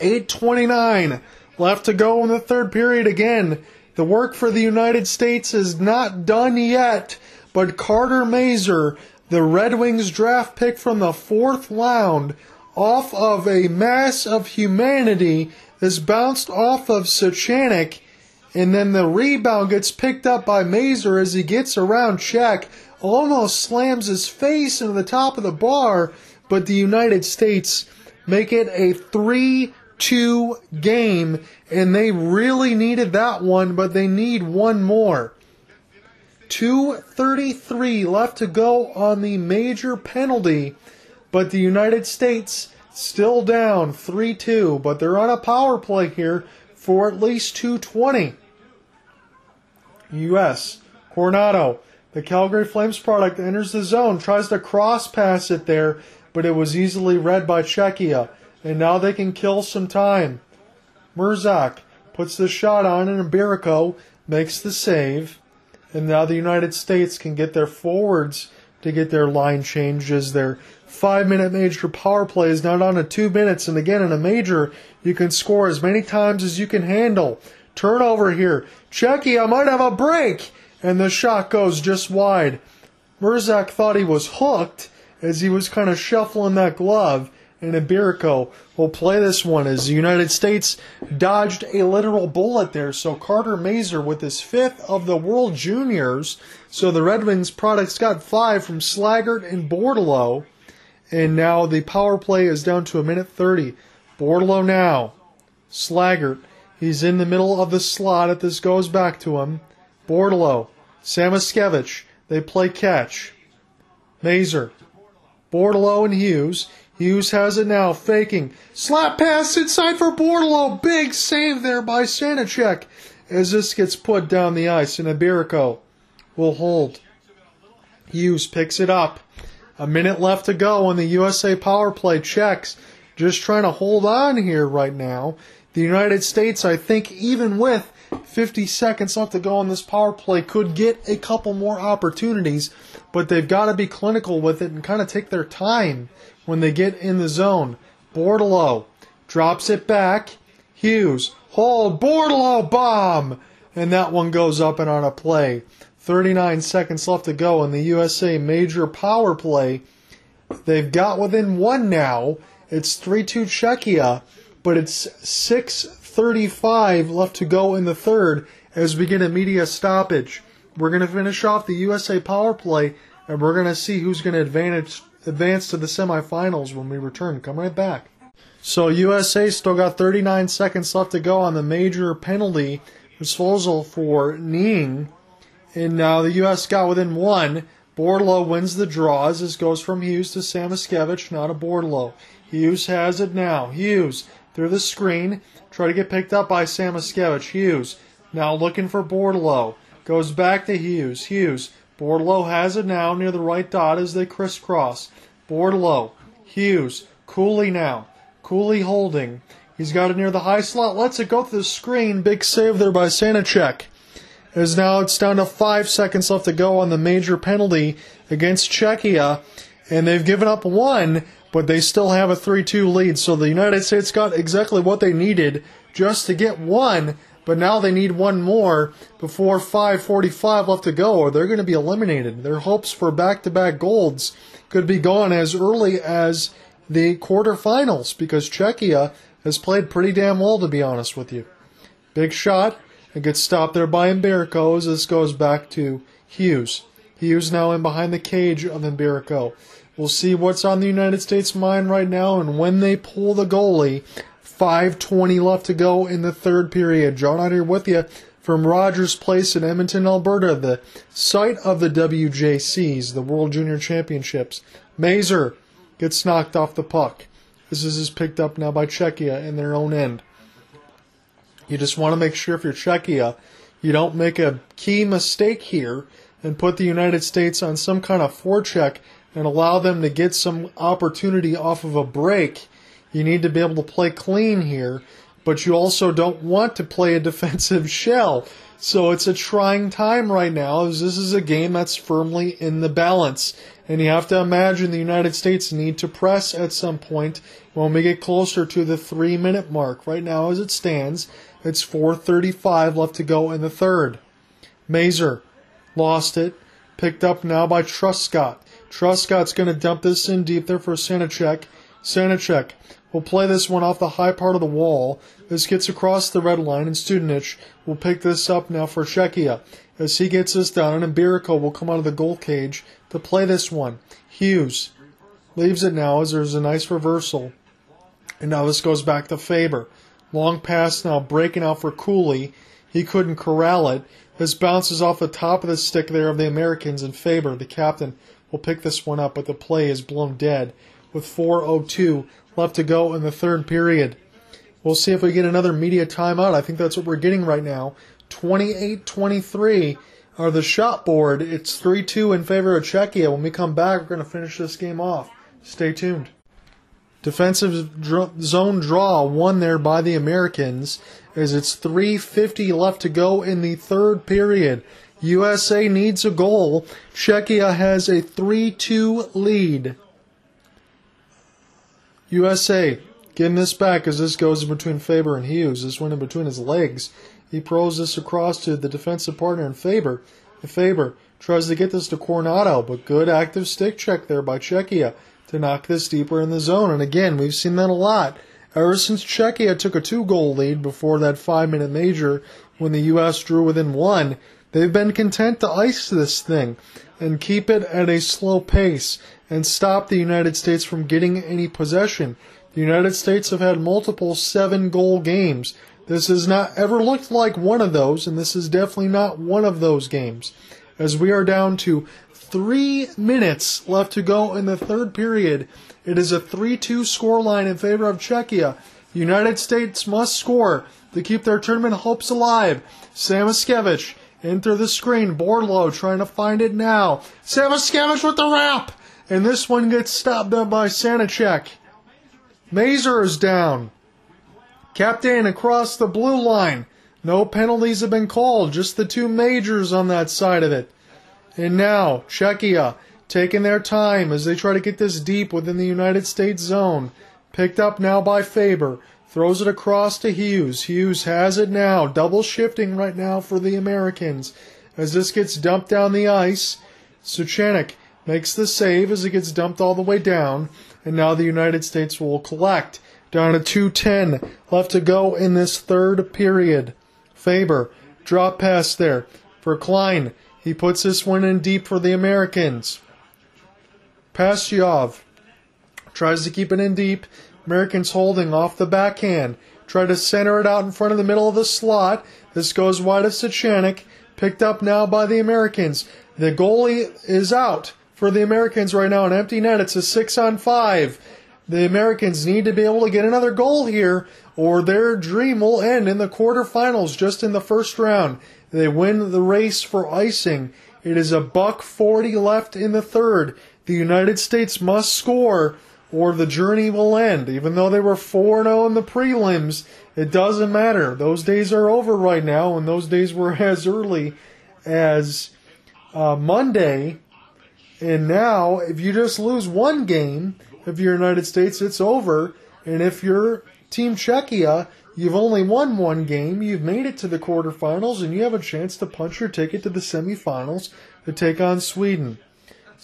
8.29 left to go in the third period again. The work for the United States is not done yet. But Carter Mazur, the Red Wings draft pick from the fourth round, off of a mass of humanity, is bounced off of Suchanek, and then the rebound gets picked up by Mazur as he gets around check, almost slams his face into the top of the bar, but the United States make it a 3 2 game, and they really needed that one, but they need one more. 2.33 left to go on the major penalty, but the United States still down 3 2, but they're on a power play here for at least 220. U.S. Coronato, the Calgary Flames product, enters the zone, tries to cross pass it there, but it was easily read by Czechia, and now they can kill some time. Mysak puts the shot on, and Mbereko makes the save, and now the United States can get their forwards to get their line changed as their five minute major power play is now down to two minutes. And again, in a major, you can score as many times as you can handle. Turnover here. Checky, I might have a break. And the shot goes just wide. Mysak thought he was hooked as he was kind of shuffling that glove. And Mbereko will play this one as the United States dodged a literal bullet there. So Carter Mazur with his fifth of the World Juniors. So the Red Wings products got five from Slaggert and Bordeleau. And now the power play is down to a minute 30. Bordeleau now. Slaggert. He's in the middle of the slot if this goes back to him. Bordeleau. Samoskevich. They play catch. Mazur. Bordeleau and Hughes. Hughes has it now, faking. Slap pass inside for Bordeleau. Big save there by Suchanek as this gets put down the ice. And Mbereko will hold. Hughes picks it up. A minute left to go on the USA power play checks. Just trying to hold on here right now. The United States, I think, even with 50 seconds left to go on this power play, could get a couple more opportunities, but they've got to be clinical with it and kind of take their time when they get in the zone. Bordeleau drops it back. Hughes, oh, hold, Bordeleau, bomb! And that one goes up and on a play. 39 seconds left to go in the USA major power play. They've got within one now. It's 3 2 Czechia, but it's 6.35 left to go in the third as we get a media stoppage. We're going to finish off the USA power play, and we're going to see who's going to advantage, advance to the semifinals when we return. Come right back. So USA still got 39 seconds left to go on the major penalty disposal for kneeing and now the U.S. got within one. Bordeleau wins the draw as this goes from Hughes to Samoskevich, not a Bordeleau. Hughes has it now. Hughes through the screen. Try to get picked up by Samoskevich. Hughes now looking for Bordeleau. Goes back to Hughes. Hughes. Bordeleau has it now near the right dot as they crisscross. Bordeleau. Hughes. Cooley now. Cooley holding. He's got it near the high slot. Lets it go through the screen. Big save there by Suchanek as now it's down to five seconds left to go on the major penalty against Czechia, and they've given up one, but they still have a 3 2 lead. So the United States got exactly what they needed just to get one, but now they need one more before 5.45 left to go, or they're going to be eliminated. Their hopes for back to back golds could be gone as early as the quarterfinals because Czechia has played pretty damn well, to be honest with you. Big shot it gets stopped there by Mbereko as this goes back to Hughes. Hughes now in behind the cage of Mbereko. We'll see what's on the United States mind right now and when they pull the goalie. 5.20 left to go in the third period. John out here with you from Rogers Place in Edmonton, Alberta, the site of the WJCs, the World Junior Championships. Mazur gets knocked off the puck. This is picked up now by Czechia in their own end. You just want to make sure if you're Czechia, you don't make a key mistake here and put the United States on some kind of forecheck and allow them to get some opportunity off of a break. You need to be able to play clean here, but you also don't want to play a defensive shell. So it's a trying time right now as this is a game that's firmly in the balance. And you have to imagine the United States need to press at some point when we get closer to the three minute mark. Right now, as it stands, it's 4.35 left to go in the third. Mazur lost it. Picked up now by Truscott. Truscott's going to dump this in deep there for Suchanek. Suchanek will play this one off the high part of the wall. This gets across the red line, and Studenich will pick this up now for Czechia. As he gets this down, and Mbereko will come out of the goal cage to play this one. Hughes leaves it now as there's a nice reversal. And now this goes back to Faber. Long pass now breaking out for Cooley. He couldn't corral it. This bounces off the top of the stick there of the Americans, and Faber, the captain, will pick this one up, but the play is blown dead with 4.02 left to go in the third period. We'll see if we get another media timeout. I think that's what we're getting right now. 28 23 are the shot board. It's 3 2 in favor of Czechia. When we come back, we're going to finish this game off. Stay tuned. Defensive dr- zone draw won there by the Americans as it's 350 left to go in the third period. USA needs a goal. Czechia has a 3 2 lead. USA getting this back as this goes in between Faber and Hughes. This went in between his legs. He pros this across to the defensive partner in Faber. And Faber tries to get this to Coronato, but good active stick check there by Czechia to knock this deeper in the zone. And again, we've seen that a lot. Ever since Czechia took a two goal lead before that five minute major when the U.S. drew within one, they've been content to ice this thing and keep it at a slow pace and stop the United States from getting any possession. The United States have had multiple seven goal games. This has not ever looked like one of those, and this is definitely not one of those games. As we are down to three minutes left to go in the third period, it is a 3 2 scoreline in favor of Czechia. The United States must score to keep their tournament hopes alive. Samoskevich into the screen. Bordeleau trying to find it now. Samoskevich with the wrap! And this one gets stopped up by Suchanek. Mazur is down. Captain across the blue line. No penalties have been called, just the two majors on that side of it. And now, Czechia taking their time as they try to get this deep within the United States zone. Picked up now by Faber. Throws it across to Hughes. Hughes has it now. Double shifting right now for the Americans. As this gets dumped down the ice, Suchanek makes the save as it gets dumped all the way down. And now the United States will collect. Down to 210 left to go in this third period. Faber, drop pass there for Klein. He puts this one in deep for the Americans. Pastujov tries to keep it in deep. Americans holding off the backhand. Try to center it out in front of the middle of the slot. This goes wide of Suchanek. Picked up now by the Americans. The goalie is out for the Americans right now. An empty net. It's a six on five. The Americans need to be able to get another goal here, or their dream will end in the quarterfinals just in the first round. They win the race for icing. It is a buck 40 left in the third. The United States must score or the journey will end. Even though they were 4 0 in the prelims, it doesn't matter. Those days are over right now, and those days were as early as uh, Monday. And now, if you just lose one game, if you're United States, it's over. And if you're Team Czechia, you've only won one game, you've made it to the quarterfinals, and you have a chance to punch your ticket to the semifinals to take on Sweden.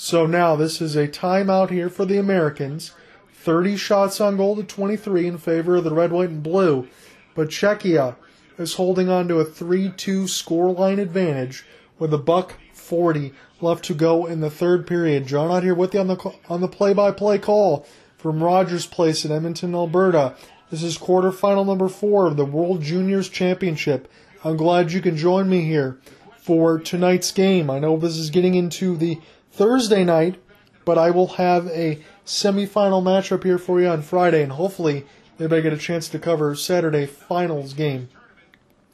So now this is a timeout here for the Americans. 30 shots on goal to 23 in favor of the red, white, and blue. But Czechia is holding on to a 3 2 scoreline advantage with a buck 40 left to go in the third period. John out here with you on the on the play-by-play call from Rogers Place in Edmonton, Alberta. This is quarterfinal number four of the World Juniors Championship. I'm glad you can join me here for tonight's game. I know this is getting into the Thursday night, but I will have a semifinal matchup here for you on Friday, and hopefully maybe I get a chance to cover Saturday finals game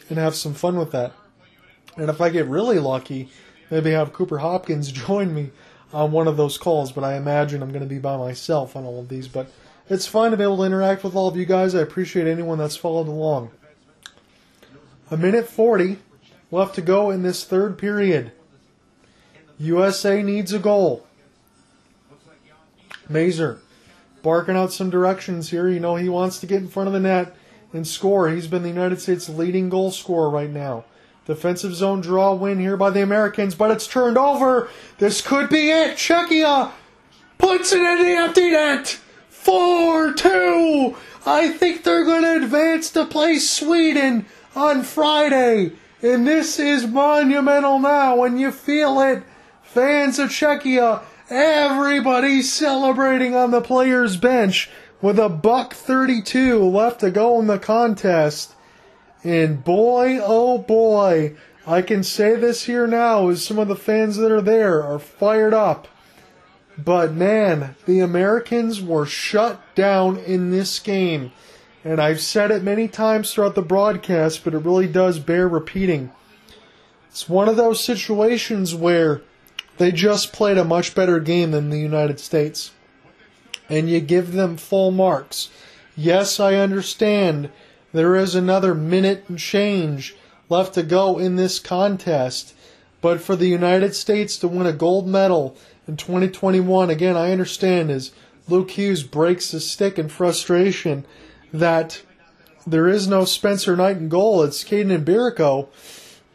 and have some fun with that. And if I get really lucky, maybe have Cooper Hopkins join me on one of those calls, but I imagine I'm going to be by myself on all of these. But it's fun to be able to interact with all of you guys. I appreciate anyone that's followed along. A minute 40 left to go in this third period. USA needs a goal. Mazur barking out some directions here. You know, he wants to get in front of the net and score. He's been the United States' leading goal scorer right now. Defensive zone draw win here by the Americans, but it's turned over. This could be it. Czechia puts it in the empty net. 4 2. I think they're going to advance to play Sweden on Friday. And this is monumental now, and you feel it. Fans of Czechia, everybody celebrating on the players' bench with a buck 32 left to go in the contest. And boy, oh boy, I can say this here now as some of the fans that are there are fired up. But man, the Americans were shut down in this game. And I've said it many times throughout the broadcast, but it really does bear repeating. It's one of those situations where they just played a much better game than the United States. And you give them full marks. Yes, I understand there is another minute and change left to go in this contest. But for the United States to win a gold medal in 2021, again, I understand as Luke Hughes breaks his stick in frustration that there is no Spencer Knight in goal. It's Kaidon Mbereko.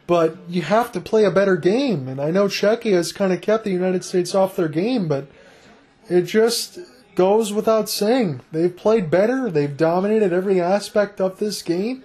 But you have to play a better game. And I know Czechia has kind of kept the United States off their game, but it just goes without saying. They've played better. They've dominated every aspect of this game.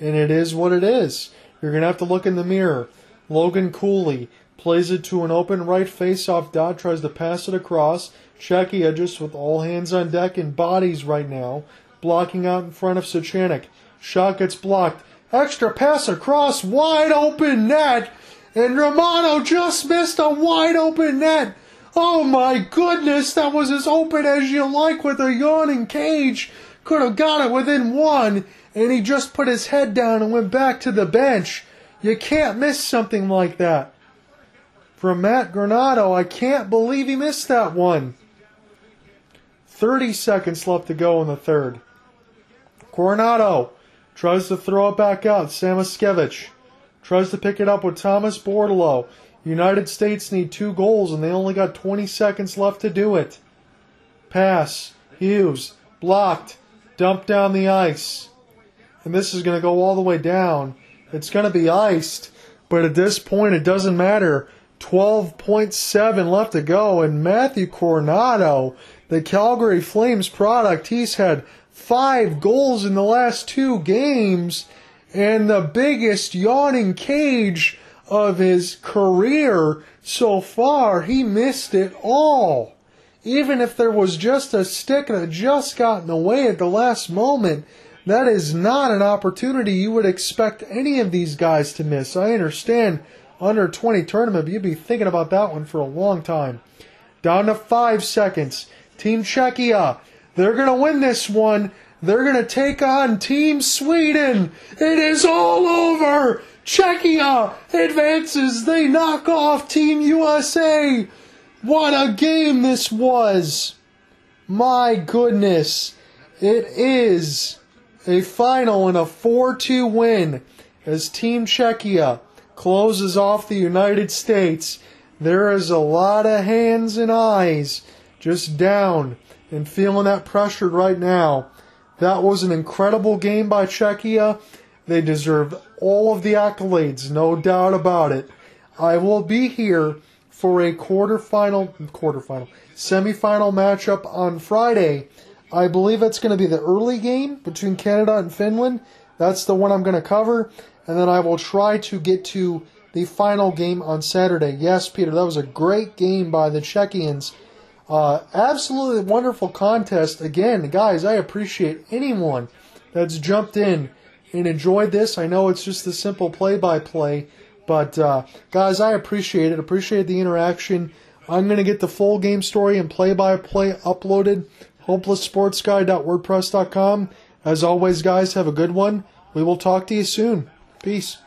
And it is what it is. You're going to have to look in the mirror. Logan Cooley plays it to an open right face-off dot, tries to pass it across. Czechia just with all hands on deck and bodies right now, blocking out in front of Suchanek. Shot gets blocked. Extra pass across, wide open net, and Romano just missed a wide open net. Oh my goodness, that was as open as you like with a yawning cage. Could have got it within one, and he just put his head down and went back to the bench. You can't miss something like that. From Matt Coronato, I can't believe he missed that one. 30 seconds left to go in the third. Coronato tries to throw it back out. Samoskevich tries to pick it up with Thomas Bordeleau. United States need two goals, and they only got 20 seconds left to do it. Pass. Hughes. Blocked. Dumped down the ice and this is going to go all the way down. It's going to be iced, but at this point it doesn't matter. 12.7 left to go, and Matthew Coronato, the Calgary Flames product, he's had five goals in the last two games, and the biggest yawning cage of his career so far, he missed it all. Even if there was just a stick that just got in the way at the last moment, that is not an opportunity you would expect any of these guys to miss. I understand under 20 tournament, but you'd be thinking about that one for a long time. Down to five seconds. Team Czechia, they're going to win this one. They're going to take on Team Sweden. It is all over. Czechia advances. They knock off Team USA. What a game this was. My goodness. It is a final and a 4 2 win as Team Czechia closes off the United States. There is a lot of hands and eyes just down and feeling that pressure right now. That was an incredible game by Czechia. They deserve all of the accolades, no doubt about it. I will be here for a quarterfinal, quarterfinal, semifinal matchup on Friday I believe it's going to be the early game between Canada and Finland. That's the one I'm going to cover. And then I will try to get to the final game on Saturday. Yes, Peter, that was a great game by the Czechians. Uh, absolutely wonderful contest. Again, guys, I appreciate anyone that's jumped in and enjoyed this. I know it's just a simple play by play, but uh, guys, I appreciate it. Appreciate the interaction. I'm going to get the full game story and play by play uploaded hopelesssportsguy.wordpress.com. As always, guys, have a good one. We will talk to you soon. Peace.